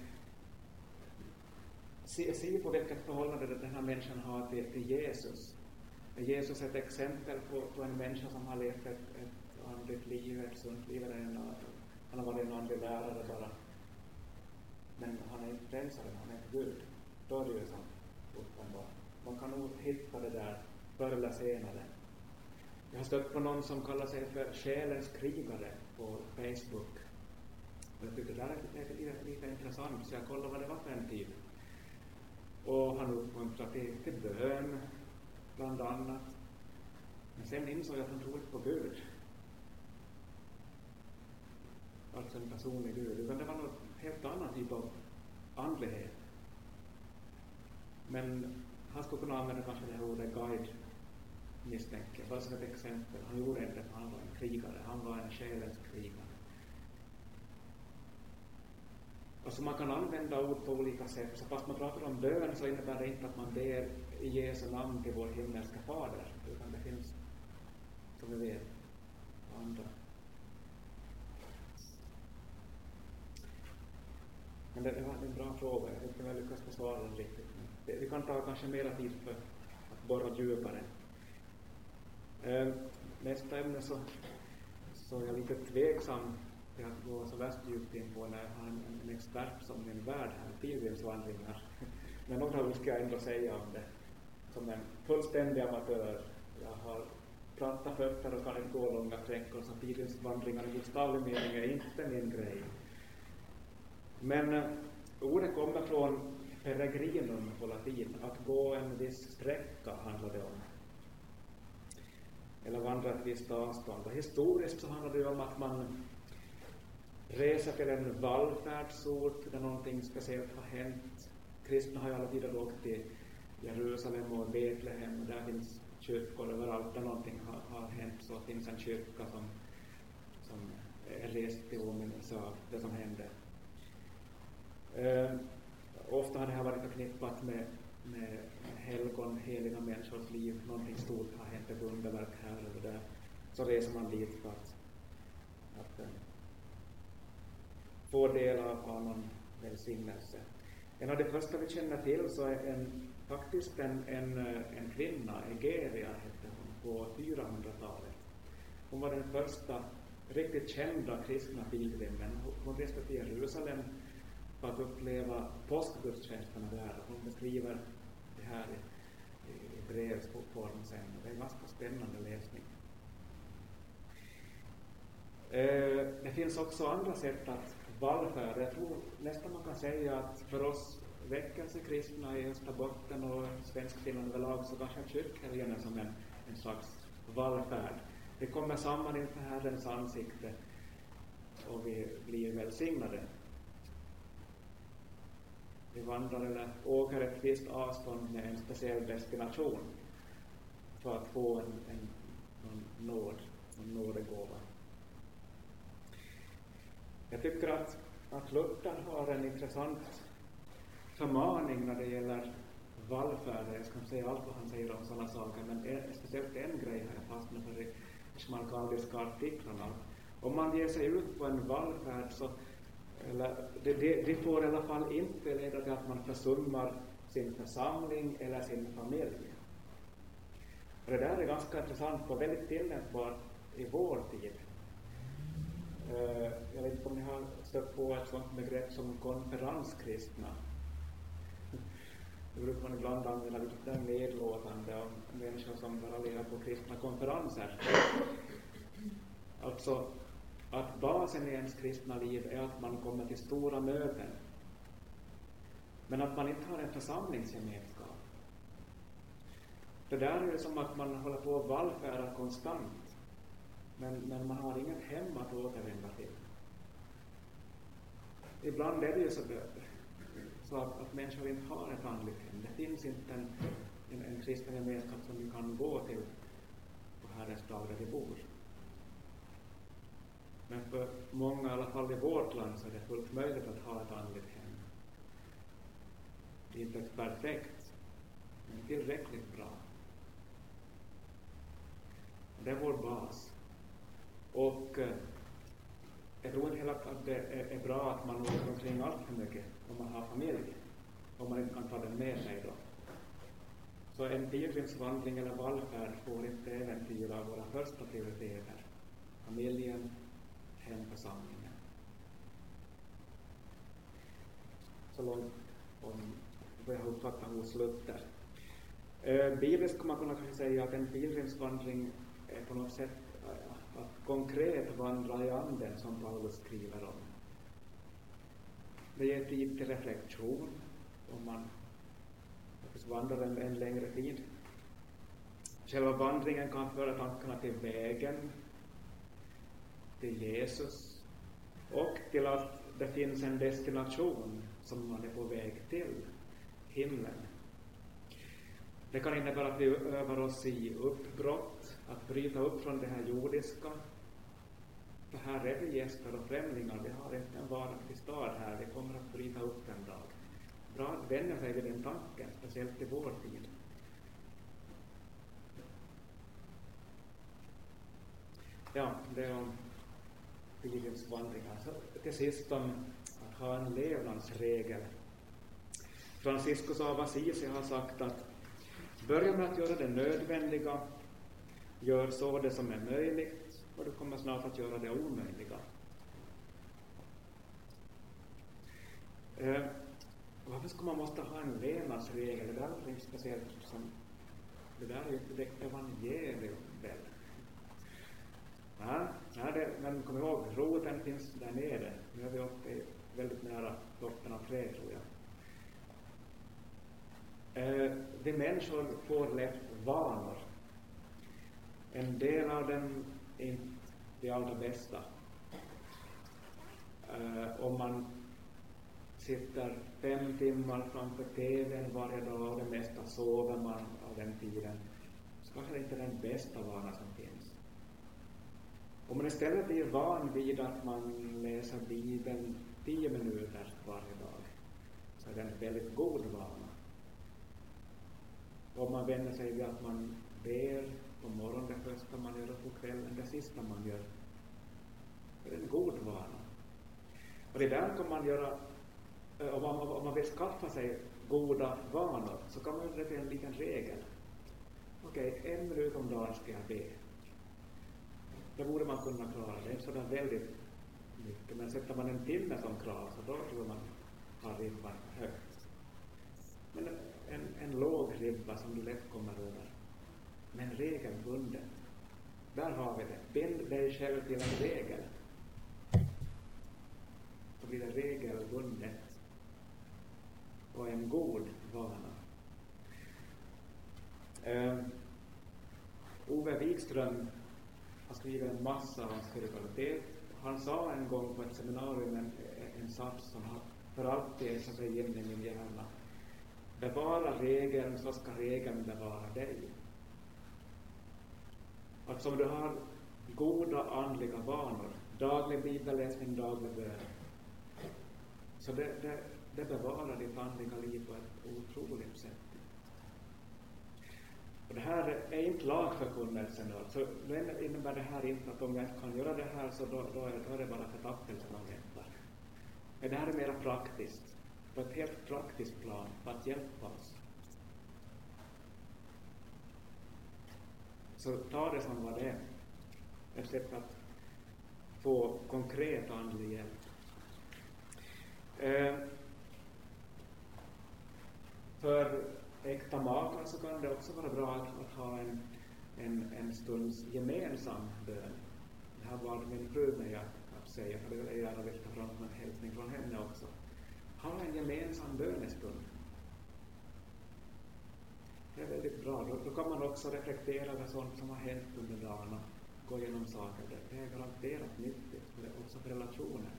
se, se på vilket förhållande den här människan har till, till Jesus. Är ett exempel på, på en människa som har levt ett, ett andligt liv, ett sunt liv, eller en, han har varit en andlig lärare bara. Men han är inte frälsaren, han är inte Gud. Då är det ju som, uppenbart. Man kan nog hitta det där förr eller senare. Jag har stött på någon som kallar sig för själens krigare på Facebook. Och jag tyckte det där är lite, lite intressant, så jag kollade vad det var för en typ. Och han uppmuntrade till, till bön, bland annat. Men sen insåg jag att han tror inte på Gud. Alltså en personlig Gud, utan det var något helt annan typ av andlighet. Men han skulle kunna använda kanske det här ordet guide, misstänker jag, bara som ett exempel. Han gjorde inte det, för han var en krigare, han var en själens krigare. Alltså man kan använda ord på olika sätt, så fast man pratar om bön så innebär det inte att man ber i Jesu namn till vår himmelska Fader, utan det finns, som vi vet, andra. Men det var en bra fråga, jag vet inte om jag lyckas besvara den riktigt. Vi kan ta kanske mera tid för att borra djupare. Ehm, nästa ämne så, så är jag lite tveksam det att gå så värst djupt in på när jag har en, en expert som min värd här, pilgrimsvandringar. Men några ska jag ändå säga om det. Som en fullständig amatör. Jag har platta fötter och kan inte gå långa sträckor, så pilgrimsvandringar i bokstavlig mening är inte min grej. Men eh, ordet kommer från peregrinum på latin, att gå en viss sträcka handlar det om. Eller vandra ett visst avstånd. Och historiskt så handlar det om att man reser till en vallfärdsort där någonting speciellt har hänt. Kristna har ju alla tider åkt till Jerusalem och Betlehem och där finns kyrkor överallt där någonting har, har hänt så finns en kyrka som, som är rest till åminnelse av det som hände. Eh, ofta har det här varit förknippat med, med helgon, heliga människors liv, någonting stort har hänt, ett underverk här eller där. Så reser man dit för att äh, få del av, av någon välsignelse. En av de första vi känner till så är en, faktiskt en, en, en kvinna, Egeria hette hon, på 400-talet. Hon var den första riktigt kända kristna pilgrimen. Hon reste till Jerusalem för att uppleva påskgudstjänsterna där. Hon beskriver det här i, i brevform sen. Det är en ganska spännande läsning. Eh, det finns också andra sätt att Vallfärd, Jag tror nästan man kan säga att för oss väckelsekristna i Österbotten och Svenskfinland överlag så kanske kyrkhelgen är som en, en slags vallfärd. Vi kommer samman inför Herrens ansikte och vi blir välsignade. Vi vandrar eller åker ett visst avstånd med en speciell destination för att få en, en, en nåd, en nådegåva. Jag tycker att, att Luther har en intressant förmaning när det gäller vallfärd. Jag ska inte säga allt vad han säger om sådana saker, men en, speciellt en grej har jag fastnat för i Schmalkaldiska artiklarna. Om man ger sig ut på en vallfärd så eller, det, det, det får i alla fall inte leda till att man försummar sin församling eller sin familj. Och det där är ganska intressant och väldigt tillämpbart i vår tid. Eh, jag vet inte om ni har stött på ett sådant begrepp som konferenskristna. Det brukar man ibland använda lite nedlåtande om människor som bara lever på kristna konferenser. Alltså, att basen i ens kristna liv är att man kommer till stora möten. Men att man inte har en församlingsgemenskap. Det där är som att man håller på att vallfärda konstant. Men, men man har inget hem att återvända till. Ibland är det ju så, så att, att människor inte har ett andligt hem. Det finns inte en, en, en kristen gemenskap som vi kan gå till på Herrens dag där vi bor. Men för många, i alla fall i vårt land, så är det fullt möjligt att ha ett andligt hem. Det är inte perfekt, men tillräckligt bra. Det är vår bas. Och eh, jag tror inte heller att det är, bra att man åker omkring allt för mycket om man har familj, om man inte kan ta den med sig då. Så en pilgrimsvandring eller vallfärd får inte äventyra våra första prioriteter, familjen, hemförsamlingen. Så långt om vad jag uppfattar hos Luther. Eh, bibliskt kan man kunna kanske säga att en pilgrimsvandring är på något sätt att konkret vandra i anden, som Paulus skriver om. Det ger tid till reflektion om man vandrar en, en längre tid. Själva vandringen kan föra tankarna till vägen, till Jesus och till att det finns en destination som man är på väg till, himlen. Det kan innebära att vi övar oss i uppbrott, att bryta upp från det här jordiska. För här är vi gäster och främlingar, vi har inte en varaktig stad här, vi kommer att bryta upp en dag. Bra att vänja sig vid den tanken, speciellt i vår tid. Ja, det är om pilgrimsvandringar. Så till sist om att ha en levnadsregel. Franciscus av Assisi har sagt att börja med att göra det nödvändiga, gör så det som är möjligt och du kommer snart att göra det omöjliga. Eh, varför ska man måste ha en levnadsregel? Det där är inte speciellt som, det där är ju inte direkt evangelium väl? Ja, det, men kom ihåg, roten finns där nere. Nu är vi uppe väldigt nära toppen av träd, tror jag. Eh, vi människor får lätt vanor. En del av dem är inte de allra bästa. Uh, om man sitter fem timmar framför TVn varje dag och det mesta sover man av den tiden, så kanske det inte är den bästa vanan som finns. Om man istället blir van vid att man läser Bibeln tio minuter varje dag, så är det en väldigt god vana. Om man vänjer sig vid att man ber på morgonen det första man gör och på kvällen det sista man gör, Det är en god vana. Och det där kan man göra, eh, om man, om man vill skaffa sig goda vanor, så kan man göra det till en liten regel. Okej, okay, en minut om dagen ska jag be. Det borde man kunna klara. Det är sådär väldigt mycket. Men sätter man en timme som krav så då tror jag man har ribban högt. Men en, en låg ribba som du lätt kommer över. Men regelbundet. Där har vi det. Bind dig själv till en regel. Då blir det regelbundet. Och en god vana. Uh, Ove Wikström har skrivit en massa om spiritualitet. Han sa en gång på ett seminarium en, en sats som har för alltid satt sig in i min hjärna. Bevara regeln så ska regeln bevara dig. Att om du har goda andliga vanor, daglig bibelläsning, daglig bön, så det, det, det bevarar ditt andliga liv på ett otroligt sätt. Och det här är inte lagförkunnelsen då, så det innebär det här inte att om jag inte kan göra det här så då, då, är, då är det bara förtappelse man väntar. Men det här är mera praktiskt, på ett helt praktiskt plan, för att hjälpa oss. Så ta det som vad det är. Ett sätt att få konkret andlig hjälp. Eh, för äkta makar så kan det också vara bra att, att ha en, en, en stunds gemensam bön. Det här valde min fru mig att, att säga, för det vill jag gärna lyfta fram en hälsning från henne också. Ha en gemensam bönestund. Det är väldigt bra. Då, då kan man också reflektera över sånt som har hänt under dagen och gå igenom saker. Det, det är garanterat nyttigt, för också för relationen.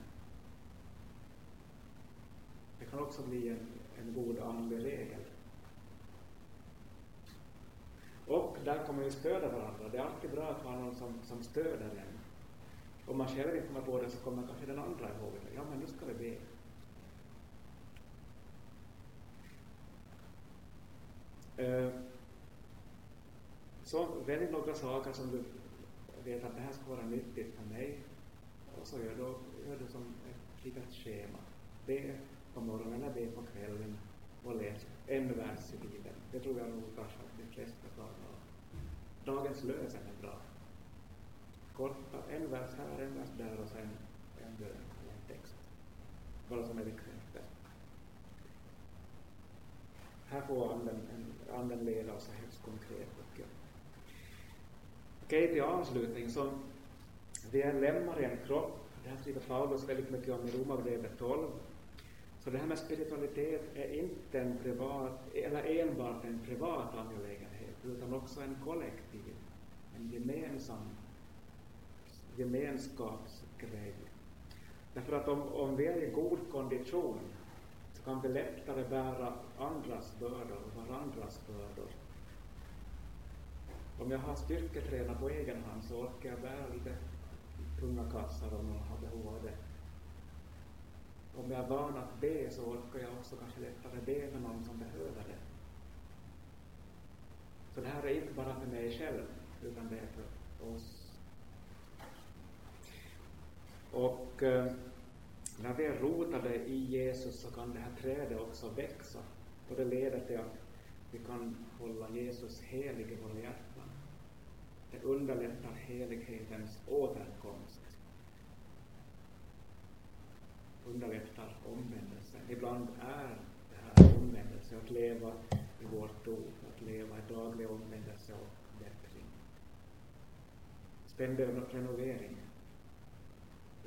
Det kan också bli en, en god andlig regel. Och där kommer vi stödja varandra. Det är alltid bra att ha någon som, som stöder en. Om man själv inte kommer på det så kommer kanske den andra ihåg det. Ja, men nu ska vi be. Eh, så välj några saker som du vet att det här ska vara nyttigt för mig. Och så gör du, gör du som ett litet schema. Be på morgonen eller be på kvällen och läs en vers i Bibeln. Det tror jag nog kanske att de flesta klarar av. Dagens lösen är bra. Korta, en vers här, en vers där och sen en bön eller en text. Bara som är bekvämt. Här får anden, en, anden leda oss högst konkret. Och, Okej, till avslutning så vi är lemmar i en kropp. Det här skriver Paulus väldigt mycket om i Romarbrevet 12. Så det här med spiritualitet är inte en privat, eller enbart en privat angelägenhet, utan också en kollektiv, en gemensam gemenskapsgrej. Därför att om, om vi är i god kondition kan vi lättare bära andras bördor och varandras bördor. Om jag har styrketränat på egen hand så orkar jag bära lite tunga kassar om någon har behov av det om jag är van att be så orkar jag också kanske lättare be för någon som behöver det. Så det här är inte bara för mig själv, utan det är för oss. Och eh, när vi är rotade i Jesus så kan det här trädet också växa. Och det leder till att vi kan hålla Jesus helig i våra hjärtan. Det underlättar helighetens återkomst underlättar omvändelse. Ibland är det här omvändelse, att leva i vårt dop, att leva i daglig omvändelse och bättring. Ständig renovering.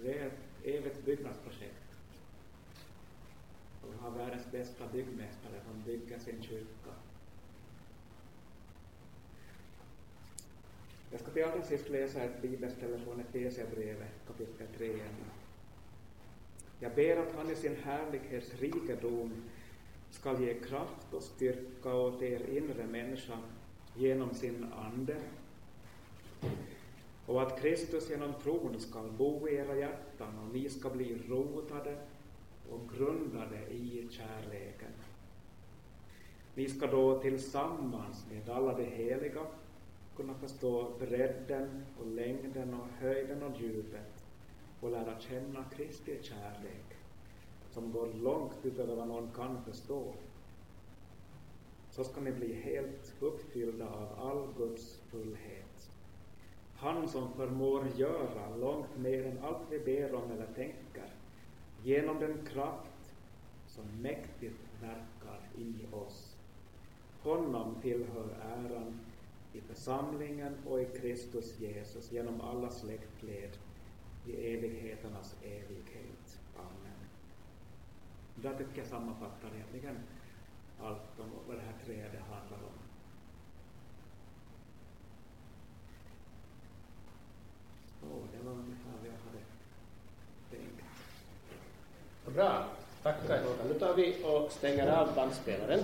Det är ett evigt byggnadsprojekt. Och vi har världens bästa byggmästare som bygger sin kyrka. Jag ska till allra sist läsa ett bibelställe från Efesierbrevet kapitel 3 jag ber att han i sin härlighets rikedom skall ge kraft och styrka åt er inre människa genom sin ande och att Kristus genom tron skall bo i era hjärtan och ni ska bli rotade och grundade i kärleken. Ni ska då tillsammans med alla de heliga kunna förstå bredden och längden och höjden och djupet och lära känna Kristi kärlek som går långt utöver vad någon kan förstå. Så ska ni bli helt uppfyllda av all Guds fullhet. Han som förmår göra långt mer än allt vi ber om eller tänker, genom den kraft som mäktigt verkar i oss. Honom tillhör äran i församlingen och i Kristus Jesus genom alla släktled i evigheternas evighet. Amen. Där tycker jag sammanfattar egentligen allt om vad det här trädet handlar om. Så, det var ungefär vad jag Bra. Tackar Håkan. Nu tar vi och stänger av bandspelaren.